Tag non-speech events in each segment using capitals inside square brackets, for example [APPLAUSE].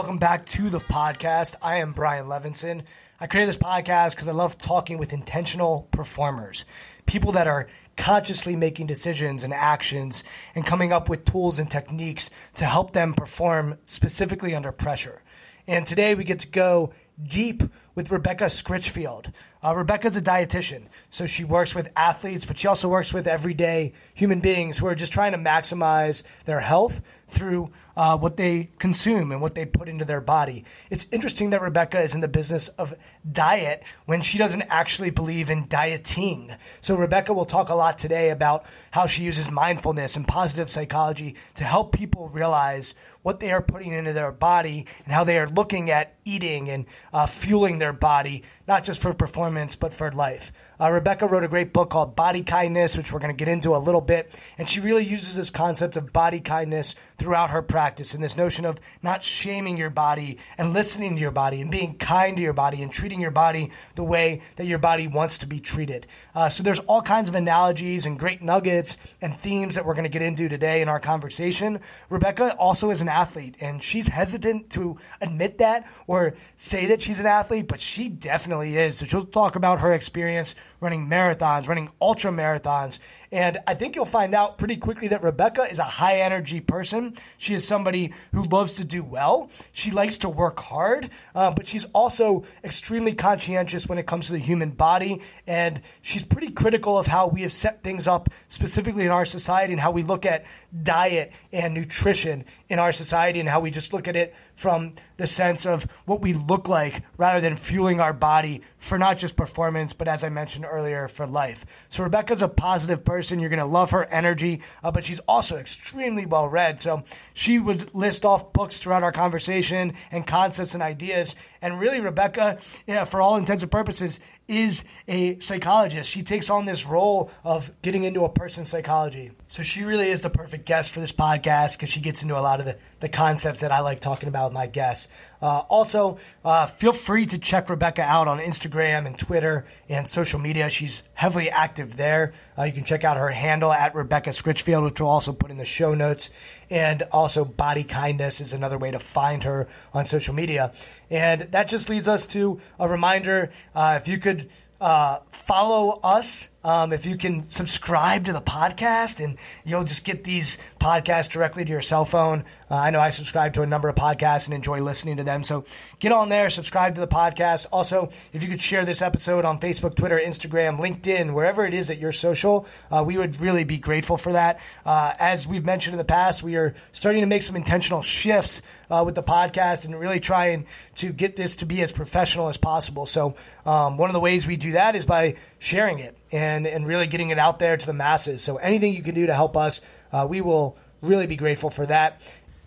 welcome back to the podcast. I am Brian Levenson. I created this podcast because I love talking with intentional performers, people that are consciously making decisions and actions and coming up with tools and techniques to help them perform specifically under pressure. And today we get to go deep with Rebecca Scritchfield. Uh, Rebecca's a dietitian, so she works with athletes, but she also works with everyday human beings who are just trying to maximize their health through uh, what they consume and what they put into their body. It's interesting that Rebecca is in the business of diet when she doesn't actually believe in dieting. So, Rebecca will talk a lot today about how she uses mindfulness and positive psychology to help people realize what they are putting into their body and how they are looking at eating and uh, fueling their body, not just for performance, but for life. Uh, Rebecca wrote a great book called Body Kindness, which we're going to get into a little bit. And she really uses this concept of body kindness throughout her practice and this notion of not shaming your body and listening to your body and being kind to your body and treating your body the way that your body wants to be treated. Uh, so there's all kinds of analogies and great nuggets and themes that we're going to get into today in our conversation. Rebecca also is an athlete, and she's hesitant to admit that or say that she's an athlete, but she definitely is. So she'll talk about her experience running marathons, running ultra marathons. And I think you'll find out pretty quickly that Rebecca is a high energy person. She is somebody who loves to do well. She likes to work hard, uh, but she's also extremely conscientious when it comes to the human body. And she's pretty critical of how we have set things up specifically in our society and how we look at diet and nutrition in our society and how we just look at it from the sense of what we look like rather than fueling our body for not just performance, but as I mentioned earlier, for life. So Rebecca's a positive person. You're going to love her energy, uh, but she's also extremely well read. So she would list off books throughout our conversation and concepts and ideas. And really, Rebecca, yeah, for all intents and purposes, is a psychologist. She takes on this role of getting into a person's psychology. So she really is the perfect guest for this podcast because she gets into a lot of the, the concepts that I like talking about with my guests. Uh, also, uh, feel free to check Rebecca out on Instagram and Twitter and social media. She's heavily active there. Uh, you can check out her handle at Rebecca Scritchfield, which we'll also put in the show notes. And also, Body Kindness is another way to find her on social media. And that just leads us to a reminder uh, if you could uh, follow us um, if you can subscribe to the podcast and you'll just get these podcasts directly to your cell phone. Uh, I know I subscribe to a number of podcasts and enjoy listening to them. So get on there, subscribe to the podcast. Also, if you could share this episode on Facebook, Twitter, Instagram, LinkedIn, wherever it is that you're social, uh, we would really be grateful for that. Uh, as we've mentioned in the past, we are starting to make some intentional shifts uh, with the podcast and really trying to get this to be as professional as possible. So um, one of the ways we do that is by sharing it and, and really getting it out there to the masses. So anything you can do to help us, uh, we will really be grateful for that.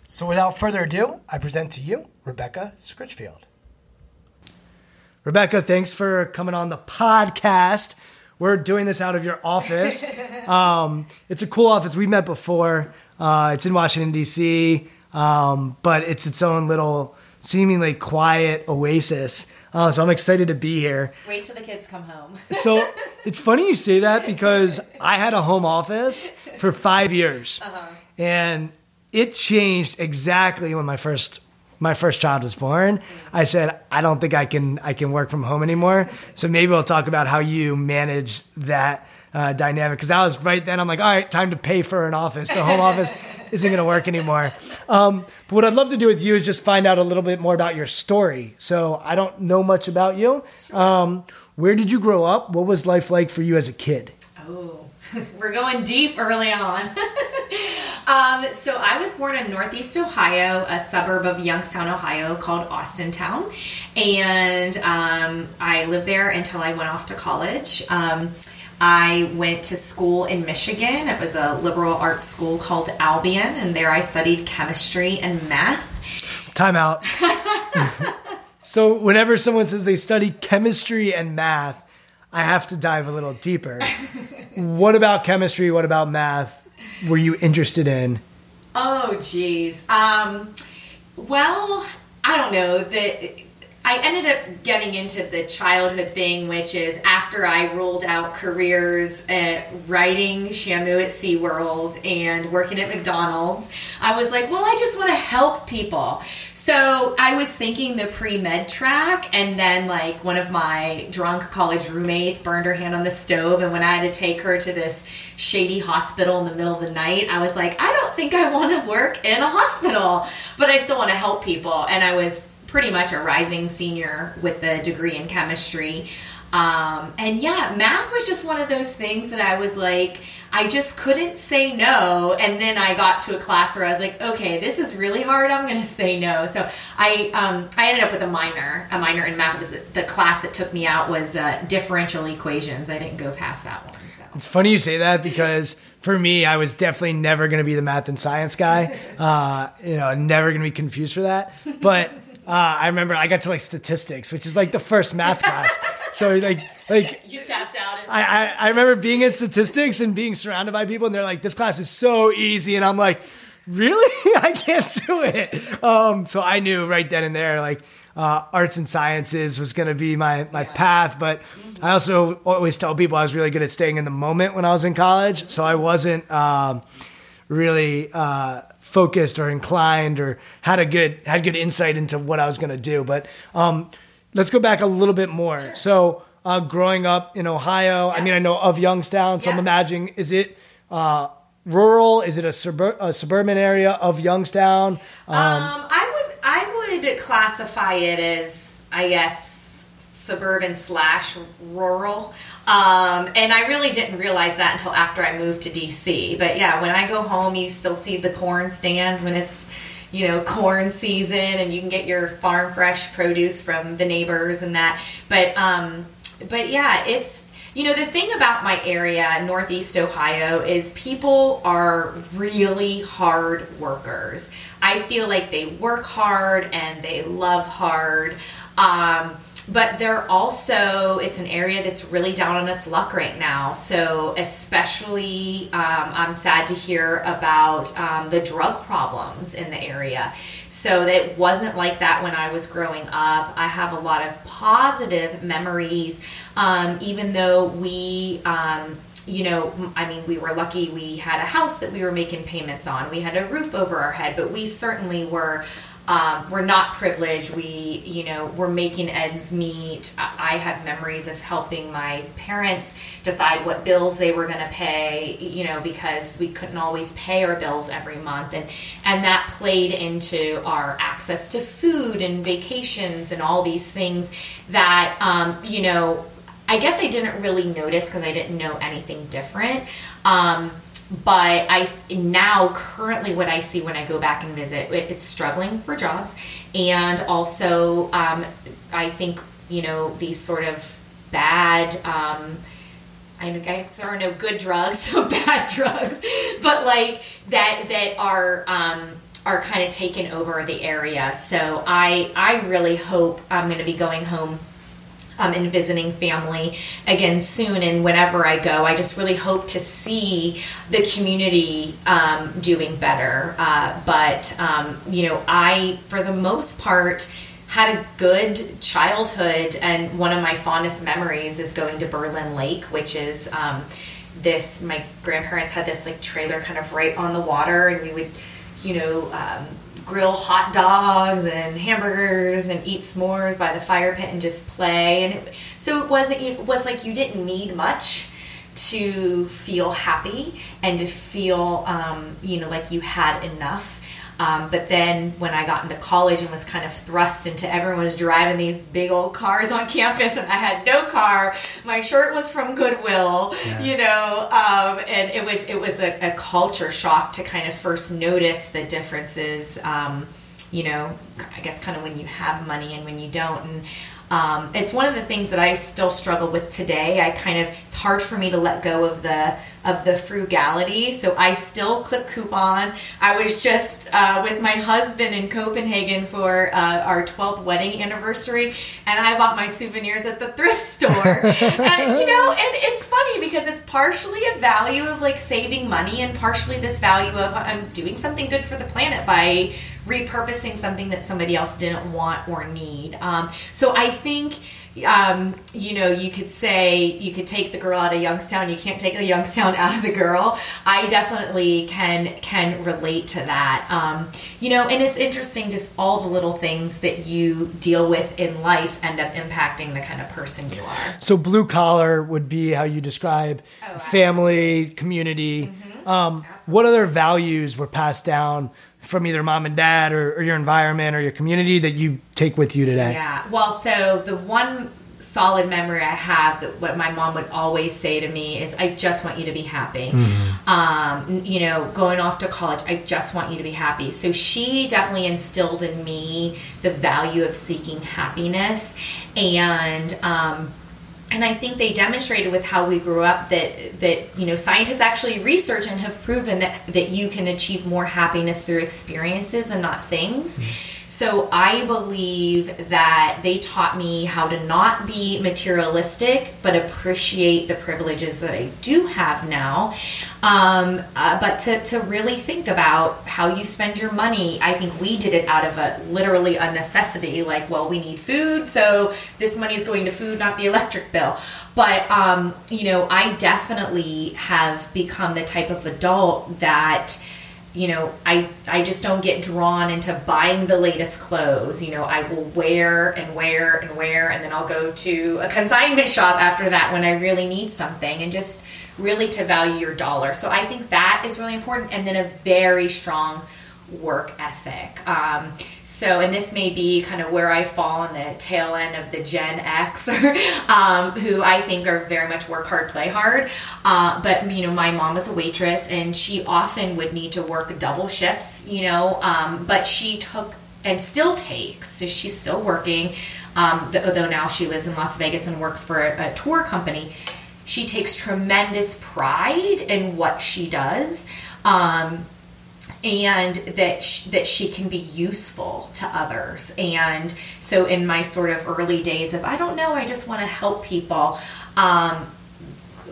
So without further ado, I present to you Rebecca Scritchfield. Rebecca, thanks for coming on the podcast. We're doing this out of your office. [LAUGHS] um, it's a cool office. We met before. Uh, it's in Washington, D.C., um, but it's its own little, seemingly quiet oasis. Uh, so I'm excited to be here. Wait till the kids come home. so [LAUGHS] it's funny you say that because I had a home office for five years, uh-huh. and it changed exactly when my first my first child was born. I said I don't think I can I can work from home anymore. So maybe we'll talk about how you manage that uh, dynamic because that was right then. I'm like, all right, time to pay for an office. The home office [LAUGHS] isn't going to work anymore. Um, but what I'd love to do with you is just find out a little bit more about your story. So I don't know much about you. Um, where did you grow up? What was life like for you as a kid? Oh, [LAUGHS] we're going deep early on. [LAUGHS] um, so I was born in Northeast Ohio, a suburb of Youngstown, Ohio, called Austintown, and um, I lived there until I went off to college. I went to school in Michigan. It was a liberal arts school called Albion, and there I studied chemistry and math. Time out. [LAUGHS] so, whenever someone says they study chemistry and math, I have to dive a little deeper. [LAUGHS] what about chemistry? What about math were you interested in? Oh, geez. Um, well, I don't know. The I ended up getting into the childhood thing, which is after I ruled out careers at writing Shamu at SeaWorld and working at McDonald's. I was like, well, I just want to help people. So I was thinking the pre med track, and then like one of my drunk college roommates burned her hand on the stove, and when I had to take her to this shady hospital in the middle of the night, I was like, I don't think I want to work in a hospital, but I still want to help people. And I was pretty much a rising senior with a degree in chemistry. Um, and yeah, math was just one of those things that I was like, I just couldn't say no. And then I got to a class where I was like, okay, this is really hard. I'm going to say no. So I, um, I ended up with a minor. A minor in math was the class that took me out was uh, differential equations. I didn't go past that one. So. It's funny you say that because for me, I was definitely never going to be the math and science guy. [LAUGHS] Uh, you know, never going to be confused for that. But uh, I remember I got to like statistics, which is like the first math class. So like like [LAUGHS] you tapped out. I, I, I remember being in statistics and being surrounded by people, and they're like, "This class is so easy," and I'm like, "Really? [LAUGHS] I can't do it." Um, so I knew right then and there, like uh, arts and sciences was going to be my my yeah. path. But I also always tell people I was really good at staying in the moment when I was in college, so I wasn't um, really. Uh, focused or inclined or had a good had good insight into what I was going to do. But um, let's go back a little bit more. Sure. So uh, growing up in Ohio, yeah. I mean, I know of Youngstown, so yeah. I'm imagining is it. Uh, rural? Is it a, suburb- a, suburban area of Youngstown? Um, um, I would I would classify it as I guess suburban slash rural. Um, and I really didn't realize that until after I moved to DC. But yeah, when I go home, you still see the corn stands when it's you know corn season, and you can get your farm fresh produce from the neighbors and that. But um, but yeah, it's you know the thing about my area northeast ohio is people are really hard workers i feel like they work hard and they love hard um, but they're also it's an area that's really down on its luck right now. So especially um, i'm sad to hear about um, the drug problems in the area. So it wasn't like that when i was growing up. I have a lot of positive memories um, even though we um, you know, I mean, we were lucky. We had a house that we were making payments on. We had a roof over our head, but we certainly were um, we're not privileged. We, you know, we're making ends meet. I have memories of helping my parents decide what bills they were going to pay, you know, because we couldn't always pay our bills every month, and and that played into our access to food and vacations and all these things that, um, you know, I guess I didn't really notice because I didn't know anything different. Um, but I now currently what I see when I go back and visit, it's struggling for jobs, and also um, I think you know these sort of bad. Um, I guess there are no good drugs, [LAUGHS] so bad drugs, but like that that are um, are kind of taken over the area. So I I really hope I'm going to be going home um, and visiting family again soon. And whenever I go, I just really hope to see the community um, doing better. Uh, but, um, you know, I, for the most part, had a good childhood. And one of my fondest memories is going to Berlin Lake, which is um, this, my grandparents had this like trailer kind of right on the water, and we would, you know, um, grill hot dogs and hamburgers and eat s'mores by the fire pit and just play. And it, so it wasn't. It was like you didn't need much to feel happy and to feel, um, you know, like you had enough. Um, but then when I got into college and was kind of thrust into everyone was driving these big old cars on campus and I had no car. My shirt was from Goodwill, yeah. you know, um, and it was it was a, a, culture shock to kind of first notice the differences. Um, you know, I guess kind of when you have money and when you don't. And um, it's one of the things that I still struggle with today. I kind of it's hard for me to let go of the of the frugality, so I still clip coupons. I was just uh, with my husband in Copenhagen for uh, our 12th wedding anniversary, and I bought my souvenirs at the thrift store. [LAUGHS] and, you know, and it's funny because it's partially a value of like saving money, and partially this value of I'm doing something good for the planet by repurposing something that somebody else didn't want or need. Um, so I think um, you know, you could say you could take the girl out of Youngstown. You can't take the Youngstown [LAUGHS] out of the girl. I definitely can can relate to that. Um, you know, and it's interesting just all the little things that you deal with in life end up impacting the kind of person you are. So blue collar would be how you describe oh, family, community. Mm-hmm. Um, what other values were passed down? From either mom and dad or, or, your environment or your community that you take with you today? Yeah. Well, so the one solid memory I have that what my mom would always say to me is, "I just want you to be happy." Mm-hmm. Um, you know, going off to college, I just want you to be happy. So she definitely instilled in me the value of seeking happiness and. Um, and I think they demonstrated with how we grew up that that you know scientists actually research and have proven that that you can achieve more happiness through experiences and not things. Mm-hmm. So I believe that they taught me how to not be materialistic, but appreciate the privileges that I do have now. Um, uh, but to, to really think about how you spend your money. I think we did it out of a literally a necessity, like, well, we need food, so this money is going to food, not the electric bill. But, um, you know, I definitely have become the type of adult that you know i i just don't get drawn into buying the latest clothes. You know i will wear and wear and wear and then i'll go to a consignment shop after that when i really need something and just really to value your dollar. So i think that is really important and then a very strong work ethic. Um, so, and this may be kind of where I fall on the tail end of the Gen X, [LAUGHS] um, who I think are very much work hard, play hard. Uh, but, you know, my mom was a waitress and she often would need to work double shifts, you know, um, but she took and still takes, so she's still working, um, though now she lives in Las Vegas and works for a, a tour company. She takes tremendous pride in what she does. Um, and that sh- that she can be useful to others. And so, in my sort of early days of I don't know, I just want to help people. Um,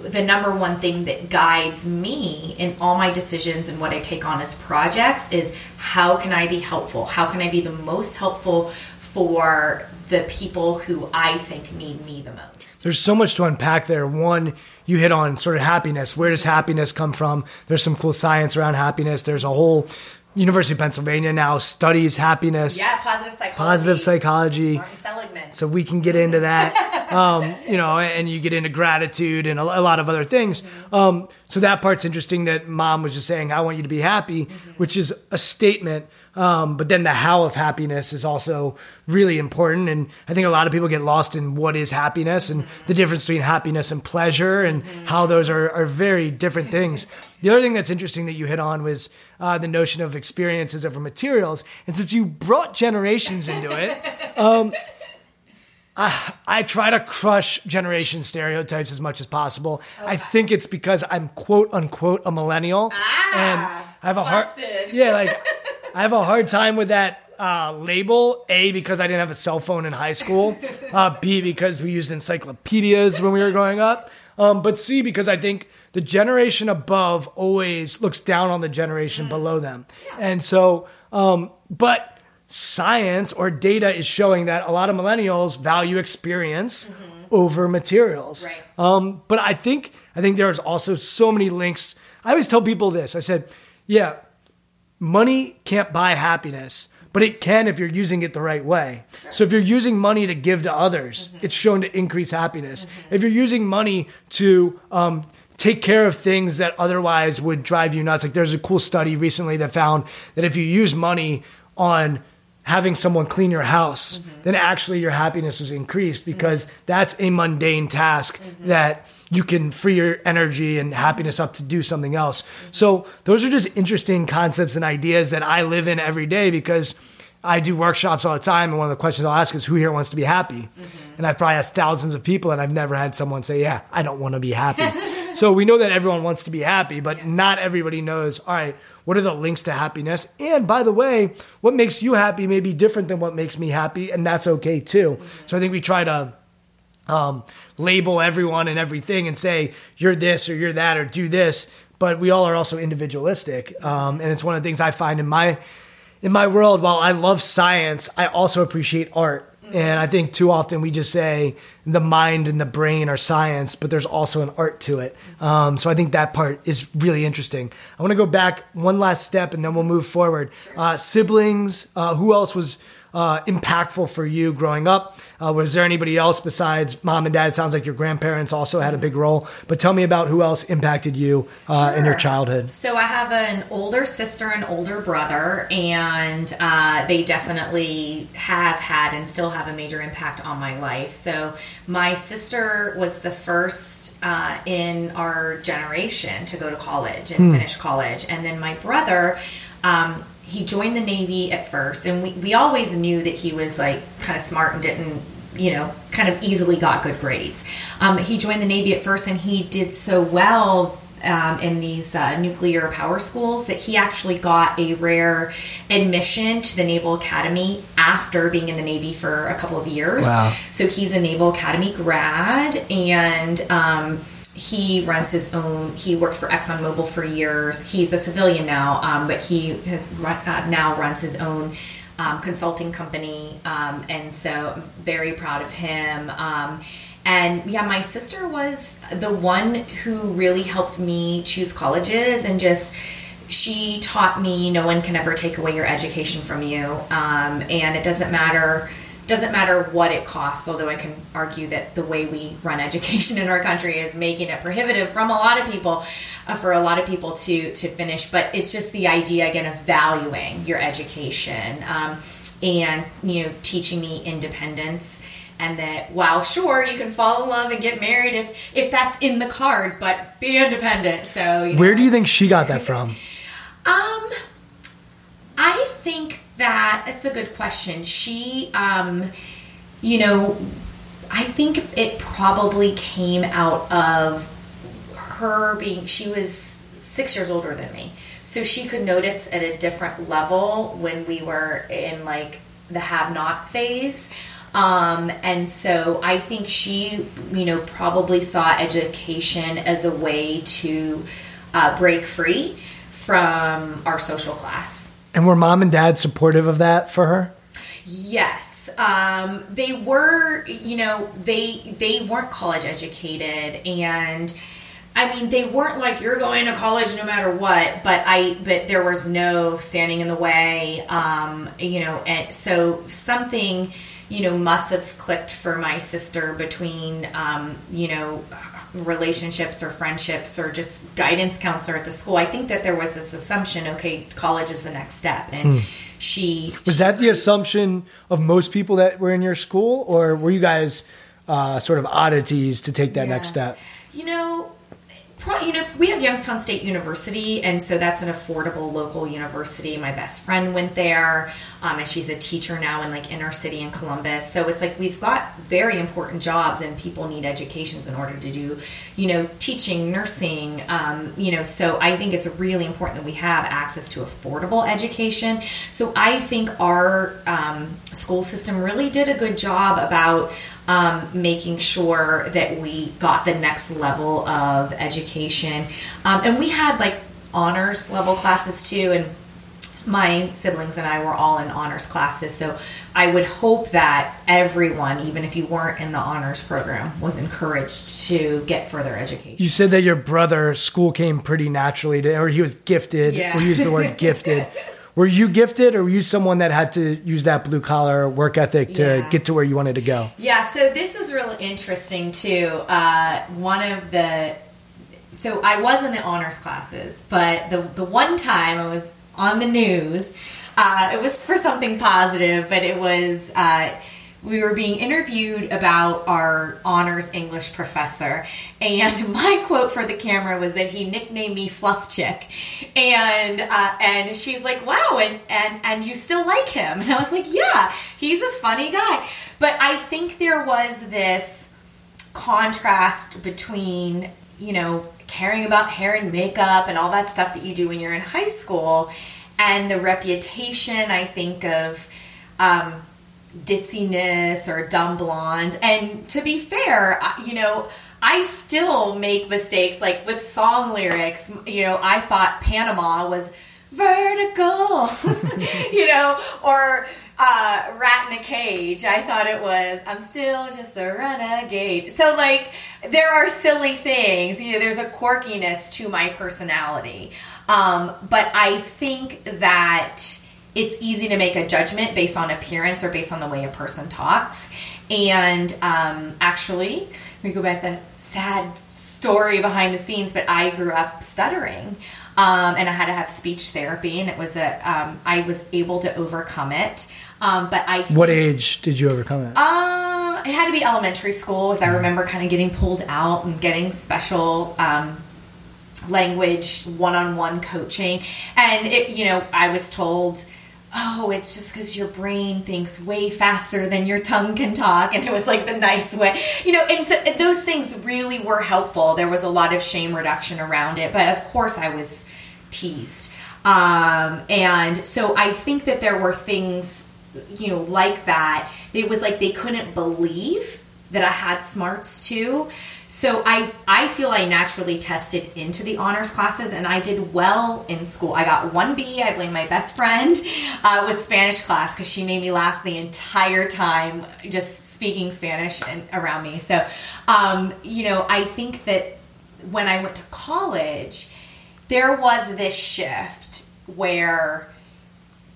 the number one thing that guides me in all my decisions and what I take on as projects is how can I be helpful? How can I be the most helpful for the people who I think need me the most? There's so much to unpack there. One, you hit on sort of happiness. Where does happiness come from? There's some cool science around happiness. There's a whole University of Pennsylvania now studies happiness. Yeah, positive psychology. Positive psychology. Martin Seligman. So we can get into that, um, you know, and you get into gratitude and a, a lot of other things. Mm-hmm. Um, so that part's interesting. That mom was just saying, "I want you to be happy," mm-hmm. which is a statement um, but then the how of happiness is also really important. And I think a lot of people get lost in what is happiness and the difference between happiness and pleasure and how those are, are very different things. The other thing that's interesting that you hit on was uh, the notion of experiences over materials. And since you brought generations into it, um, I, I, try to crush generation stereotypes as much as possible. Okay. I think it's because I'm quote unquote a millennial, ah, and I have a hard yeah like [LAUGHS] I have a hard time with that uh, label. A because I didn't have a cell phone in high school. [LAUGHS] Uh, B because we used encyclopedias when we were growing up. Um, but C because I think the generation above always looks down on the generation mm. below them, yeah. and so. Um, but science or data is showing that a lot of millennials value experience mm-hmm. over materials. Right. Um, but I think I think there's also so many links. I always tell people this. I said, yeah, money can't buy happiness, but it can if you're using it the right way. Sure. So if you're using money to give to others, mm-hmm. it's shown to increase happiness. Mm-hmm. If you're using money to um, take care of things that otherwise would drive you nuts, like there's a cool study recently that found that if you use money on having someone clean your house, mm-hmm. then actually your happiness was increased because mm-hmm. that's a mundane task mm-hmm. that you can free your energy and happiness up to do something else. So those are just interesting concepts and ideas that I live in every day because I do workshops all the time, and one of the questions I'll ask is, "Who here wants to be happy?" Mm-hmm. And I've probably asked thousands of people, and I've never had someone say, "Yeah, I don't want to be happy." [LAUGHS] so we know that everyone wants to be happy, but yeah. not everybody knows. All right, what are the links to happiness? And by the way, what makes you happy may be different than what makes me happy, and that's okay too. Mm-hmm. So I think we try to um, label everyone and everything and say you're this or you're that or do this, but we all are also individualistic, um, and it's one of the things I find in my in my world, while I love science, I also appreciate art. And I think too often we just say the mind and the brain are science, but there's also an art to it. Um, so I think that part is really interesting. I want to go back one last step and then we'll move forward. Uh, siblings, uh, who else was uh, impactful for you growing up? Uh, was there anybody else besides mom and dad? It sounds like your grandparents also had a big role, but tell me about who else impacted you uh, in your childhood. So I have an older sister and older brother, and uh, they definitely have had and still have a major impact on my life. So my sister was the first uh, in our generation to go to college and finish college, and then my brother. Um, he joined the Navy at first, and we, we always knew that he was like kind of smart and didn't you know, kind of easily got good grades. Um, he joined the Navy at first, and he did so well um, in these uh, nuclear power schools that he actually got a rare admission to the Naval Academy after being in the Navy for a couple of years. Wow. So he's a Naval Academy grad, and um, he runs his own. He worked for ExxonMobil for years. He's a civilian now, um, but he has run, uh, now runs his own um, consulting company, um, and so I'm very proud of him. Um, and yeah, my sister was the one who really helped me choose colleges and just she taught me no one can ever take away your education from you, um, and it doesn't matter doesn't matter what it costs. Although I can argue that the way we run education [LAUGHS] in our country is making it prohibitive from a lot of people, uh, for a lot of people to to finish. But it's just the idea again of valuing your education um, and you know teaching me independence. And that while sure you can fall in love and get married if if that's in the cards, but be independent. So you know, Where do you think she got that [LAUGHS] from? um, I think that it's a good question. She, um, you know, I think it probably came out of her being, she was six years older than me. So she could notice at a different level when we were in like the have not phase. Um, and so I think she, you know, probably saw education as a way to uh, break free from our social class. And were mom and dad supportive of that for her? Yes, um, they were. You know, they they weren't college educated, and I mean, they weren't like you're going to college no matter what. But I, but there was no standing in the way. Um, you know, and so something, you know, must have clicked for my sister between, um, you know. Relationships or friendships or just guidance counselor at the school i think that there was this assumption okay college is the next step and she Was that the assumption of most people that were in your school, or were you guys uh, sort of oddities to take that next step? You know, pro, you know, we have Youngstown State University, and so that's an affordable local university. My best friend went there, um, and she's a teacher now in like inner city in Columbus. So it's like we've got very important jobs, and people need educations in order to do, you know, teaching, nursing. Um, you know, so I think it's really important that we have access to affordable education. So I think our um, school system really did a good job about um, making sure that we got the next level of education. Um, and we had like honors level classes too, and my siblings and I were all in honors classes. So I would hope that everyone, even if you weren't in the honors program, was encouraged to get further education. You said that your brother school came pretty naturally to, or he was gifted. Yeah. We use the word gifted. [LAUGHS] Were you gifted, or were you someone that had to use that blue collar work ethic to Yeah. get to where you wanted to go? Yeah, so this is really interesting too. Uh, one of the so I was in the honors classes, but the the one time I was on the news, uh, it was for something positive, but it was. Uh, we were being interviewed about our honors English professor, and [LAUGHS] my quote for the camera was that he nicknamed me Fluff Chick, and uh, and she's like, "Wow, and and and you still like him?" [LAUGHS] And I was like, "Yeah, he's a funny guy." But I think there was this contrast between you know caring about hair and makeup and all that stuff that you do when you're in high school. And the reputation i think of um, ditziness or dumb blondes. And to be fair you know i still make mistakes like with song lyrics. You know i thought panama was vertical, [LAUGHS] you know, or uh, rat in a cage. I thought it was, I'm still just a renegade. So, like, there are silly things. You know, there's a quirkiness to my personality. Um, but I think that it's easy to make a judgment based on appearance or based on the way a person talks. And um, actually, we go back to the sad story behind the scenes, but I grew up stuttering. Um, and I had to have speech therapy, and it was a um, I was able to overcome it. Um, but I what age did you overcome it? Uh, it had to be elementary school, as I remember kind of getting pulled out and getting special um, language one-on-one coaching, and it you know I was told oh, it's just because your brain thinks way faster than your tongue can talk. And it was like the nice way, you know, and so those things really were helpful. There was a lot of shame reduction around it. But of course, I was teased. Um, and so I think that there were things, you know, like that. It was like they couldn't believe that I had smarts too. So I I feel I naturally tested into the honors classes and I did well in school. I got one B. I blame my best friend. Uh, was Spanish class because she made me laugh the entire time just speaking Spanish and around me. So um, you know I think that when I went to college, there was this shift where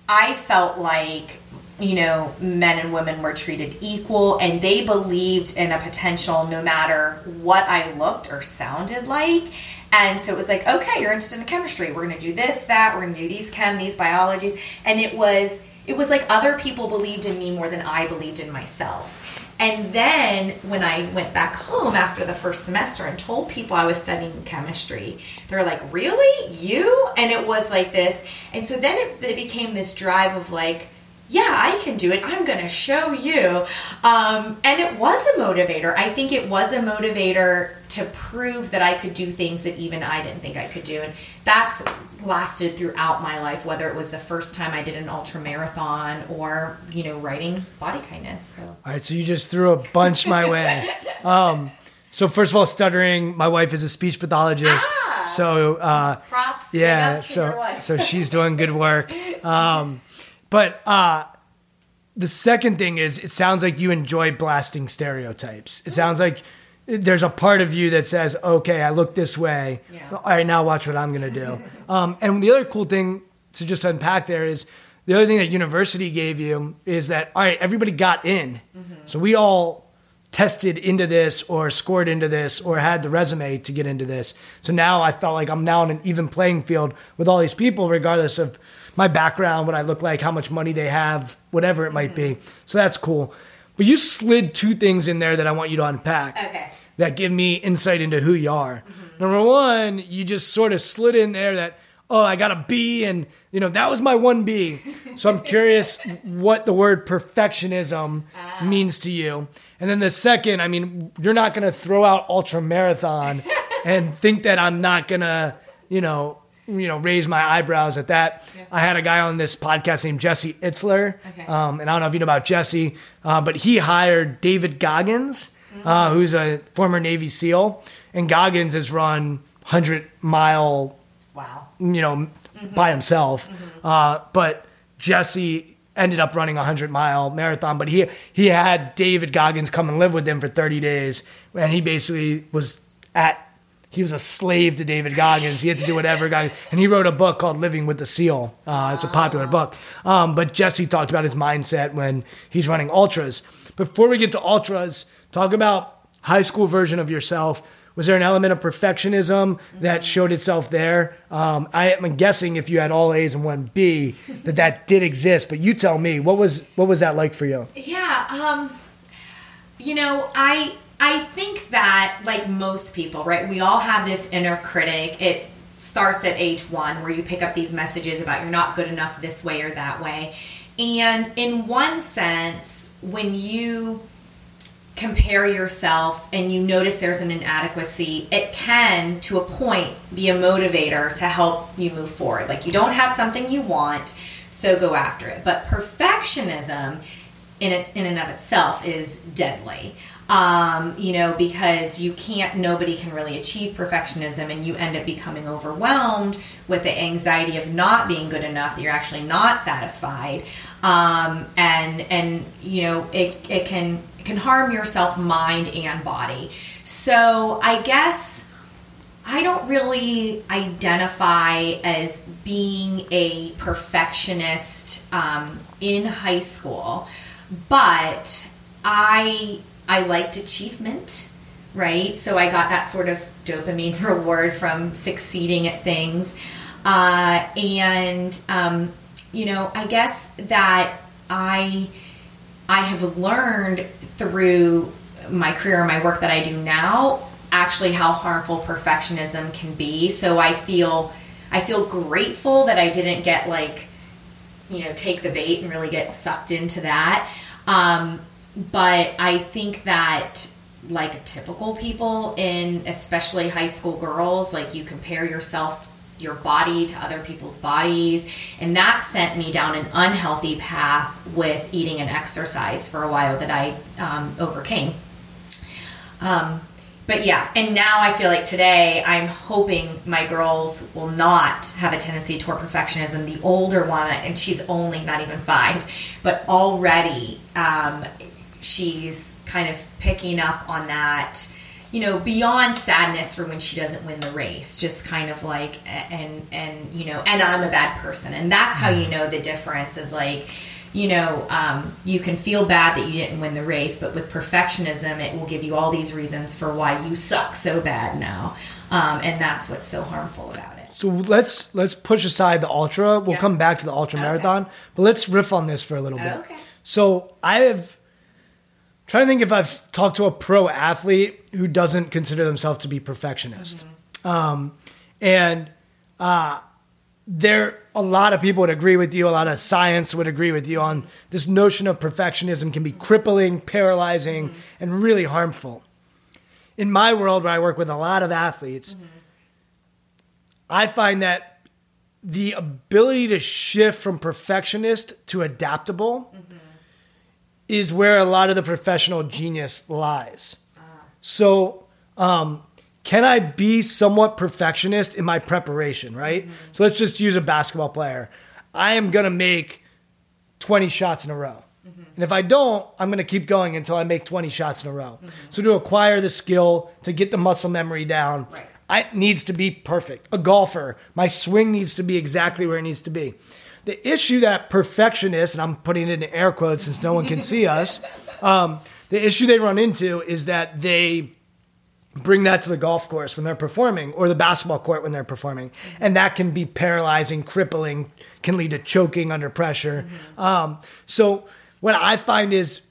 I felt like you know, men and women were treated equal and they believed in a potential no matter what I looked or sounded like. And so it was like, okay, you're interested in chemistry. We're going to do this, that. We're going to do these chem, these biologies. And it was, it was like other people believed in me more than I believed in myself. And then when I went back home after the first semester and told people I was studying chemistry, they're like, really? You? And it was like this. And so then it, it became this drive of like, yeah, I can do it. I'm going to show you. Um, and it was a motivator. I think it was a motivator to prove that I could do things that even I didn't think I could do. And that's lasted throughout my life, whether it was the first time I did an ultra marathon or, you know, writing body kindness. So. All right. So you just threw a bunch my way. [LAUGHS] Um, so first of all, stuttering. My wife is a speech pathologist. Ah, so uh, props. Yeah. So so she's doing good work. [LAUGHS] Um, but uh, the second thing is, it sounds like you enjoy blasting stereotypes. It sounds like there's a part of you that says, "Okay, I look this way. Yeah. All right, now watch what I'm going to do." [LAUGHS] um, and the other cool thing to just unpack there is the other thing that university gave you is that all right, everybody got in, mm-hmm. so we all tested into this or scored into this or had the resume to get into this. So now I felt like I'm now on an even playing field with all these people, regardless of my background, what I look like, how much money they have, whatever it might be. So that's cool. But you slid two things in there that I want you to unpack. Okay. That give me insight into who you are. Mm-hmm. Number one, you just sort of slid in there that, oh, I got a B and, you know, that was my one B. So I'm curious what the word perfectionism uh. means to you. And then the second, I mean, you're not going to throw out ultra marathon [LAUGHS] and think that I'm not going to, you know, you know, raise my eyebrows at that. Yeah. I had a guy on this podcast named Jesse Itzler, okay. um, and I don't know if you know about Jesse, uh, but he hired David Goggins, mm-hmm. uh, who's a former Navy SEAL, and Goggins has run hundred mile, wow, you know, mm-hmm. by himself. Mm-hmm. Uh, but Jesse ended up running a hundred mile marathon, but he he had David Goggins come and live with him for thirty days, and he basically was at he was a slave to David Goggins. He had to do whatever. Goggins, and he wrote a book called Living with the Seal. Uh, it's a popular book. Um, but Jesse talked about his mindset when he's running ultras. Before we get to ultras, talk about high school version of yourself. Was there an element of perfectionism that showed itself there? Um, I am guessing if you had all A's and one B, that that did exist. But you tell me, what was what was that like for you? Yeah, um, you know, I I think that, like most people, right, we all have this inner critic. It starts at age one where you pick up these messages about you're not good enough this way or that way. And in one sense, when you compare yourself and you notice there's an inadequacy, it can, to a point, be a motivator to help you move forward. Like you don't have something you want, so go after it. But perfectionism in, it, in and of itself is deadly Um, you know, because you can't, nobody can really achieve perfectionism, and you end up becoming overwhelmed with the anxiety of not being good enough that you're actually not satisfied, um, and and you know, it it can it can harm yourself, mind and body. So I guess I don't really identify as being a perfectionist um, in high school, but I I liked achievement, right? So I got that sort of dopamine [LAUGHS] reward from succeeding at things, uh, and um, you know I guess that I I have learned through my career and my work that I do now actually how harmful perfectionism can be. So I feel I feel grateful that I didn't get like you know take the bait and really get sucked into that. Um, but I think that like typical people in especially high school girls like you compare yourself your body to other people's bodies and that sent me down an unhealthy path with eating and exercise for a while that i um, overcame um, but yeah, and now I feel like today I'm hoping my girls will not have a tendency toward perfectionism. The older one, and she's only not even five, but already um, she's kind of picking up on that. You know, beyond sadness for when she doesn't win the race, just kind of like, and and you know, and I'm a bad person, and that's how you know the difference is like you know, um, you can feel bad that you didn't win the race, but with perfectionism, it will give you all these reasons for why you suck so bad now, um, and that's what's so harmful about it. So let's let's push aside the ultra. We'll Yeah. come back to the ultra Okay. marathon, but let's riff on this for a little bit. Okay. So I have trying to think if I've talked to a pro athlete who doesn't consider themselves to be perfectionist, um, and uh, there a lot of people would agree with you. A lot of science would agree with you on this notion of perfectionism can be crippling, paralyzing, and really harmful. In my world, where I work with a lot of athletes, I find that the ability to shift from perfectionist to adaptable is where a lot of the professional genius lies. So, um, can I be somewhat perfectionist in my preparation, right? Mm-hmm. So let's just use a basketball player. I am going to make 20 shots in a row. Mm-hmm. And if I don't, I'm going to keep going until I make 20 shots in a row. Mm-hmm. So to acquire the skill, to get the muscle memory down, Right. I, it needs to be perfect. A golfer, my swing needs to be exactly where it needs to be. The issue that perfectionists, and I'm putting it in air quotes since no one can see us, um, the issue they run into is that they bring that to the golf course when they're performing or the basketball court when they're performing. And that can be paralyzing, crippling, can lead to choking under pressure. Um, so, what I find is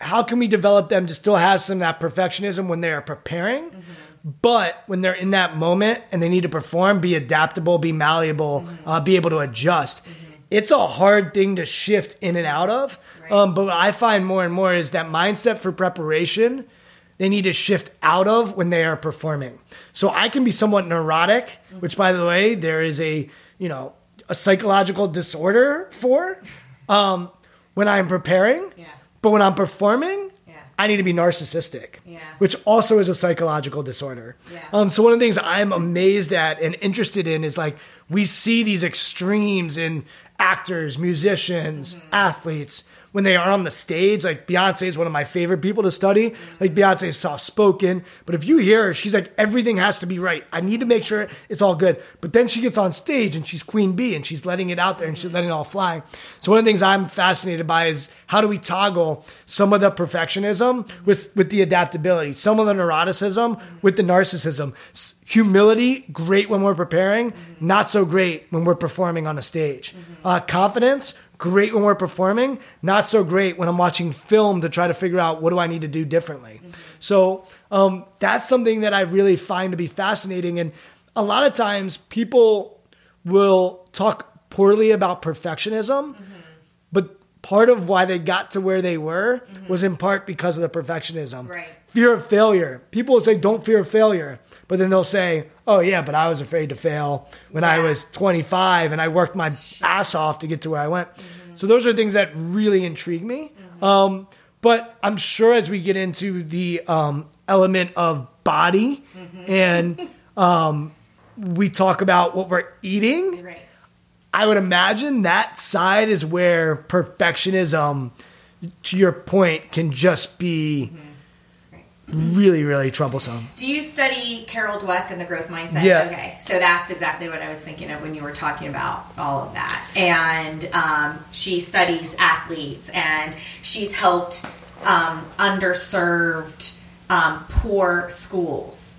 how can we develop them to still have some of that perfectionism when they are preparing? But when they're in that moment and they need to perform, be adaptable, be malleable, uh, be able to adjust. It's a hard thing to shift in and out of. Right. Um, but what I find more and more is that mindset for preparation they need to shift out of when they are performing. So I can be somewhat neurotic, which by the way, there is a, you know, a psychological disorder for um, when I'm preparing. Yeah. But when I'm performing. I need to be narcissistic, Yeah. which also is a psychological disorder. Yeah. Um, so one of the things I'm amazed at and interested in is like we see these extremes in actors, musicians, Mm-hmm. athletes when they are on the stage. Like Beyonce is one of my favorite people to study. Like Beyonce is soft spoken, but if you hear her, she's like everything has to be right. I need to make sure it's all good. But then she gets on stage and she's Queen Bee and she's letting it out there and she's letting it all fly. So one of the things I'm fascinated by is how do we toggle some of the perfectionism with with the adaptability, some of the neuroticism with the narcissism. Humility, great when we're preparing, not so great when we're performing on a stage. Uh, confidence, great when we're performing, not so great when I'm watching film to try to figure out what do I need to do differently. Mm-hmm. So um, that's something that I really find to be fascinating. And a lot of times people will talk poorly about perfectionism, mm-hmm. but part of why they got to where they were mm-hmm. was in part because of the perfectionism. Right. Fear of failure. People will say, don't fear failure. But then they'll say, oh, yeah, but I was afraid to fail when I was 25 and I worked my ass off to get to where I went. So those are things that really intrigue me. Um, But I'm sure as we get into the um, element of body and um, we talk about what we're eating, Right. I would imagine that side is where perfectionism, to your point, can just be really, really troublesome. Do you study Carol Dweck and the growth mindset? Yeah. Okay, so that's exactly what I was thinking of when you were talking about all of that. And um, she studies athletes, and she's helped um, underserved, um, poor schools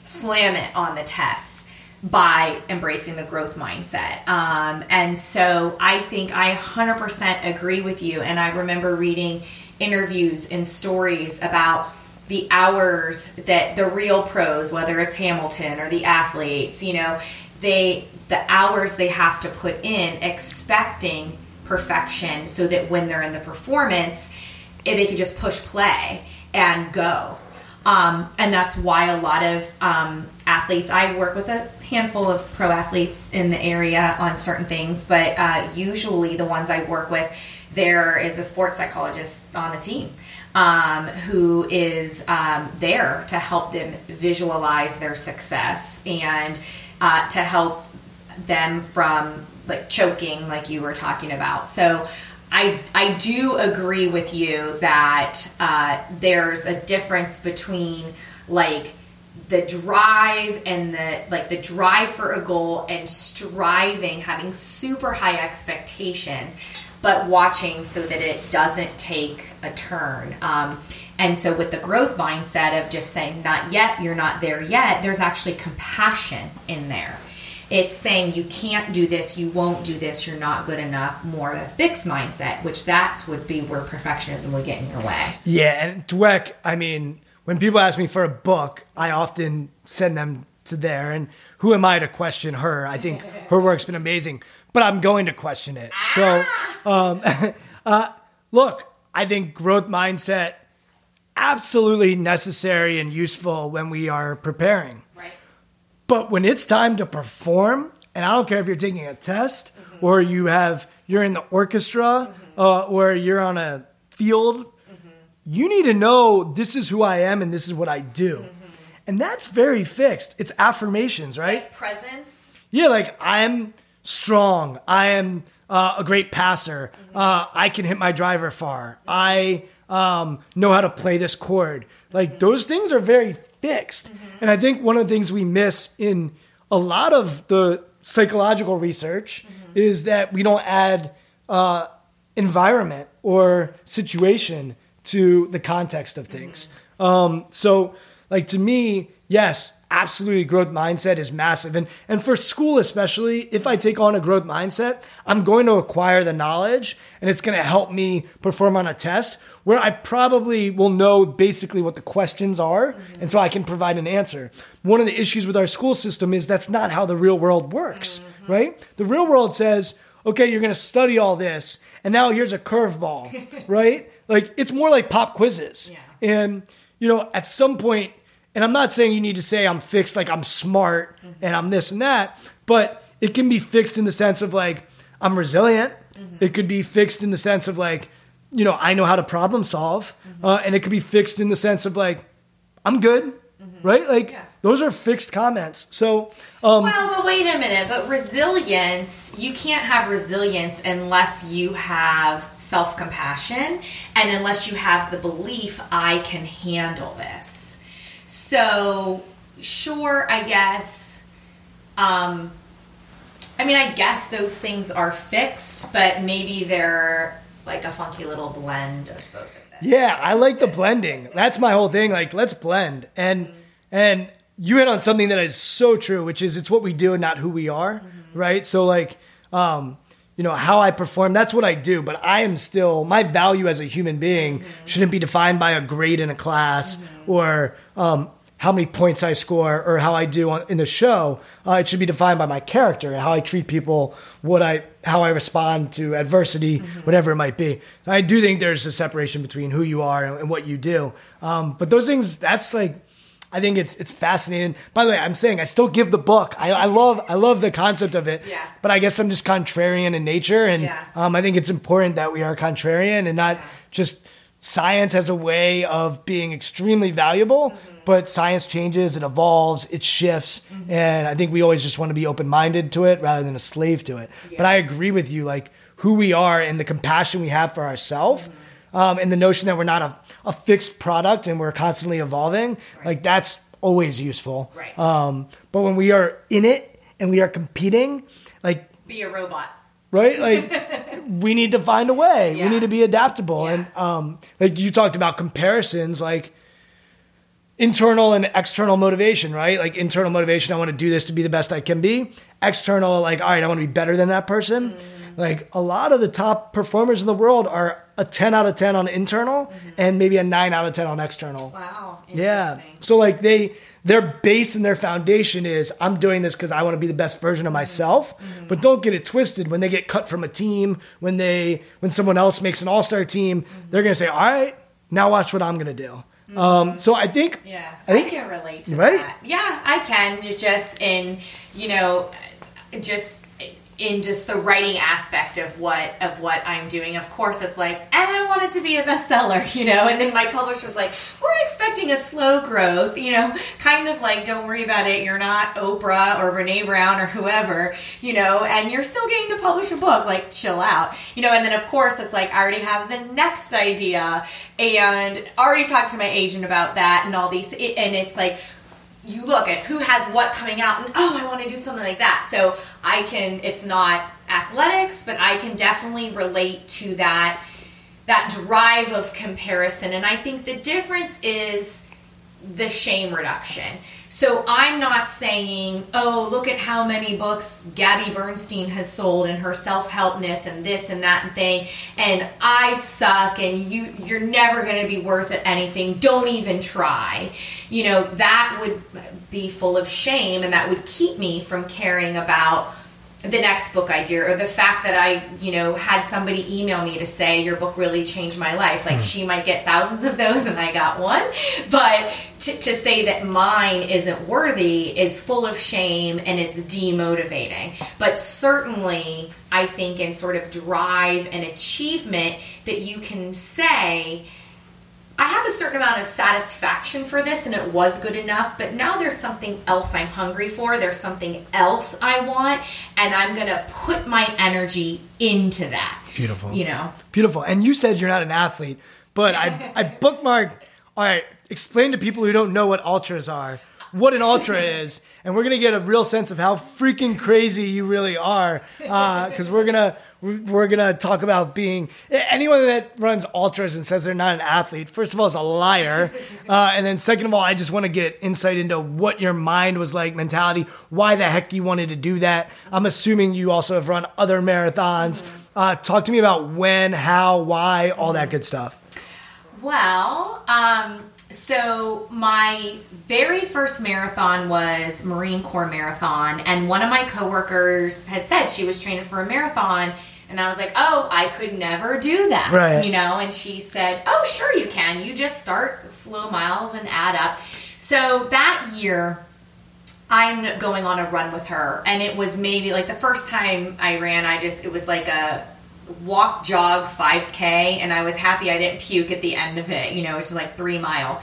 slam it on the tests by embracing the growth mindset. Um, and so I think I 100% agree with you. And I remember reading interviews and stories about the hours that the real pros, whether it's Hamilton or the athletes, you know, they the hours they have to put in expecting perfection so that when they're in the performance, eh, they can just push play and go. Um, and that's why a lot of um, athletes, I work with a handful of pro athletes in the area on certain things, but uh, usually the ones I work with, there is a sports psychologist on the team um, who is um, there to help them visualize their success and uh, to help them from like choking like you were talking about. So i i do agree with you that uh, there's a difference between like the drive and the like the drive for a goal and striving having super high expectations but watching so that it doesn't take a turn um, and so with the growth mindset of just saying not yet you're not there yet there's actually compassion in there it's saying you can't do this, you won't do this, you're not good enough. More of a fixed mindset, which that's would be where perfectionism would get in your way. Yeah, and Dweck, I mean, when people ask me for a book, I often send them to there. And who am I to question her? I think her work's been amazing, but I'm going to question it. So, um, [LAUGHS] uh, look, I think growth mindset absolutely necessary and useful when we are preparing. Right. But when it's time to perform, and I don't care if you're taking a test or you have you're in the orchestra uh, or you're on a field, you need to know this is who I am and this is what I do. And that's very fixed. It's affirmations, right? Like presence. Yeah, like I'm strong. I am uh, a great passer. Uh, I can hit my driver far. I um, know how to play this chord. Like those things are very fixed. And I think one of the things we miss in a lot of the psychological research is that we don't add uh, environment or situation to the context of things. Um, so, like to me, yes, absolutely, growth mindset is massive, and and for school especially, if I take on a growth mindset, I'm going to acquire the knowledge, and it's going to help me perform on a test where I probably will know basically what the questions are, mm-hmm. and so I can provide an answer. One of the issues with our school system is that's not how the real world works, mm-hmm. right? The real world says, okay, you're going to study all this, and now here's a curveball, [LAUGHS] right? Like it's more like pop quizzes. Yeah. And, you know, at some point, and I'm not saying you need to say I'm fixed, like I'm smart and I'm this and that, but it can be fixed in the sense of like I'm resilient. It could be fixed in the sense of like, you know, I know how to problem solve. Uh, and it could be fixed in the sense of like, I'm good, right? Like Yeah. those are fixed comments. So, um, Well, but wait a minute. But resilience, you can't have resilience unless you have self compassion and unless you have the belief, I can handle this. So, sure, I guess. Um, I mean, I guess those things are fixed, but maybe they're like a funky little blend of both of them. Yeah, I like the blending. That's my whole thing. Like, let's blend. And and you hit on something that is so true, which is it's what we do and not who we are, right? So like, um, you know, how I perform, that's what I do. But I am still my value as a human being shouldn't be defined by a grade in a class or um, how many points I score or how I do on, in the show. Uh, it should be defined by my character, how I treat people, what I, how I respond to adversity, whatever it might be. I do think there's a separation between who you are and, and what you do. Um, but those things, that's like, I think it's it's fascinating. By the way, I'm saying I still give the book. I, I love I love the concept of it. Yeah. But I guess I'm just contrarian in nature, and Yeah. um, I think it's important that we are contrarian and not Yeah. just science has a way of being extremely valuable, but science changes, it evolves, it shifts, and I think we always just want to be open minded to it rather than a slave to it. But I agree with you, like who we are and the compassion we have for ourselves. Um, and the notion that we're not a, a fixed product and we're constantly evolving, like that's always useful. Right. Um, but when we are in it and we are competing, like Be a robot. Right? Like [LAUGHS] we need to find a way. Yeah. We need to be adaptable. Yeah. And um, like you talked about comparisons, like internal and external motivation, right? Like internal motivation, I want to do this to be the best I can be. External, like all right, I want to be better than that person. Mm-hmm. Like a lot of the top performers in the world are a 10 out of 10 on internal and maybe a 9 out of 10 on external. Mm-hmm. Wow. Yeah. So like they their base and their foundation is I'm doing this because I want to be the best version of mm-hmm. myself. Mm-hmm. But don't get it twisted. When they get cut from a team, when they when someone else makes an all star team, mm-hmm. they're gonna say, All right, now watch what I'm gonna do. Um, so I think Yeah, I I, think can relate to right? that. Yeah, I can. It's Just in you know, just in just the writing aspect of what of what I'm doing. Of course, it's like, and I want it to be a bestseller, [LAUGHS] you know. And then my publisher's like, we're expecting a slow growth, you know, kind of like, don't worry about it. You're not Oprah or Brene Brown or whoever, you know, and you're still getting to publish a book. Like, chill out, you know. And then of course, it's like I already have the next idea and already talked to my agent about that and all these, and it's like you look at who has what coming out and oh i want to do something like that. So i can it's not athletics but i can definitely relate to that that drive of comparison. And i think the difference is the shame reduction so i'm not saying oh look at how many books gabby bernstein has sold and her self-helpness and this and that and thing. And i suck and you you're never going to be worth it anything. Don't even try. You know that would be full of shame and that would keep me from caring about the next book idea or the fact that I, you know, had somebody email me to say your book really changed my life. Like hmm. she might get thousands of those and I got one, but to, to say that mine isn't worthy is full of shame and it's demotivating. But certainly, I think in sort of drive and achievement that you can say, I have a certain amount of satisfaction for this and it was good enough, but now there's something else I'm hungry for. There's something else I want, and I'm going to put my energy into that. Beautiful. You know? Beautiful. And you said you're not an athlete, but I, I [LAUGHS] bookmarked. All right, explain to people who don't know what ultras are what an ultra is, and we're gonna get a real sense of how freaking crazy you really are, because we're gonna we're gonna talk about being anyone that runs ultras and says they're not an athlete. First of all, is a liar, uh, and then second of all, I just want to get insight into what your mind was like, mentality, why the heck you wanted to do that. I'm assuming you also have run other marathons. Uh, talk to me about when, how, why, all that good stuff. Well, um, so my very first marathon was Marine Corps Marathon, and one of my coworkers had said she was training for a marathon. And I was like, oh, I could never do that. Right. You know, and she said, oh, sure you can. You just start slow miles and add up. So that year, I'm going on a run with her. And it was maybe like the first time I ran, I just, it was like a walk, jog, 5K. And I was happy I didn't puke at the end of it, you know, which is like three miles.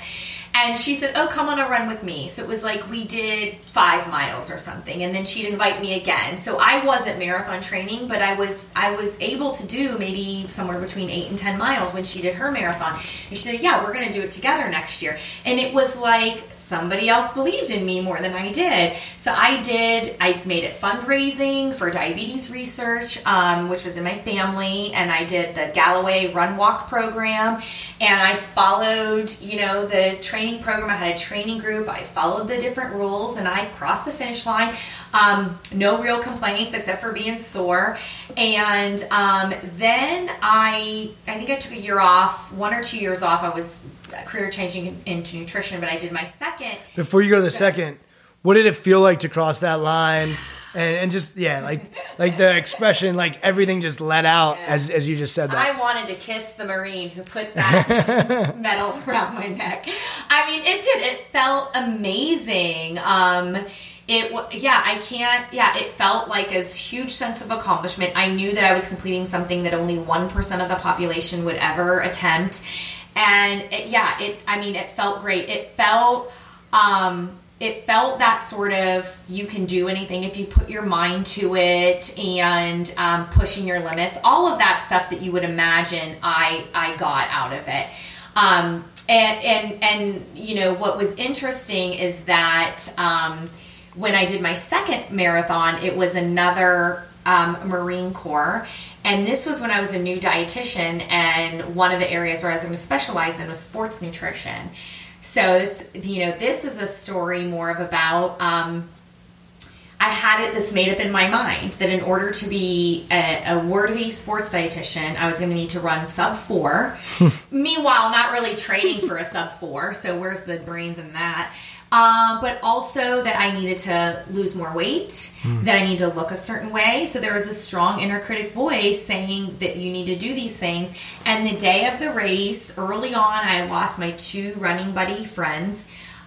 And she said, Oh, come on a run with me. So it was like we did five miles or something. And then she'd invite me again. So I wasn't marathon training, but I was I was able to do maybe somewhere between eight and ten miles when she did her marathon. And she said, Yeah, we're gonna do it together next year. And it was like somebody else believed in me more than I did. So I did, I made it fundraising for diabetes research, um, which was in my family, and I did the Galloway Run Walk program, and I followed, you know, the training program. I had a training group. I followed the different rules, and I crossed the finish line. Um, no real complaints except for being sore. And um, then I, I think I took a year off, one or two years off. I was career changing into nutrition, but I did my second. Before you go to the second, what did it feel like to cross that line? And, and just yeah, like like the expression, like everything just let out as as you just said that. I wanted to kiss the Marine who put that [LAUGHS] medal around my neck. I mean, it did. It felt amazing. Um, it yeah, I can't. Yeah, it felt like a huge sense of accomplishment. I knew that I was completing something that only one percent of the population would ever attempt. and it, yeah, it. I mean, it felt great. It felt. Um, it felt that sort of you can do anything if you put your mind to it and um, pushing your limits. All of that stuff that you would imagine i i got out of it. Um, and and and you know what was interesting is that um, when i did my second marathon it was another um, marine corps. And this was when i was a new dietitian and one of the areas where i was going to specialize in was sports nutrition so this, you know, this is a story more of about. Um, I had it this made up in my mind that in order to be a, a worthy sports dietitian, I was going to need to run sub four. [LAUGHS] Meanwhile, not really training for a sub four. So where's the brains in that? Um, but also that I needed to lose more weight, mm. that I need to look a certain way. So there was a strong inner critic voice saying that you need to do these things. And the day of the race, early on, I lost my two running buddy friends.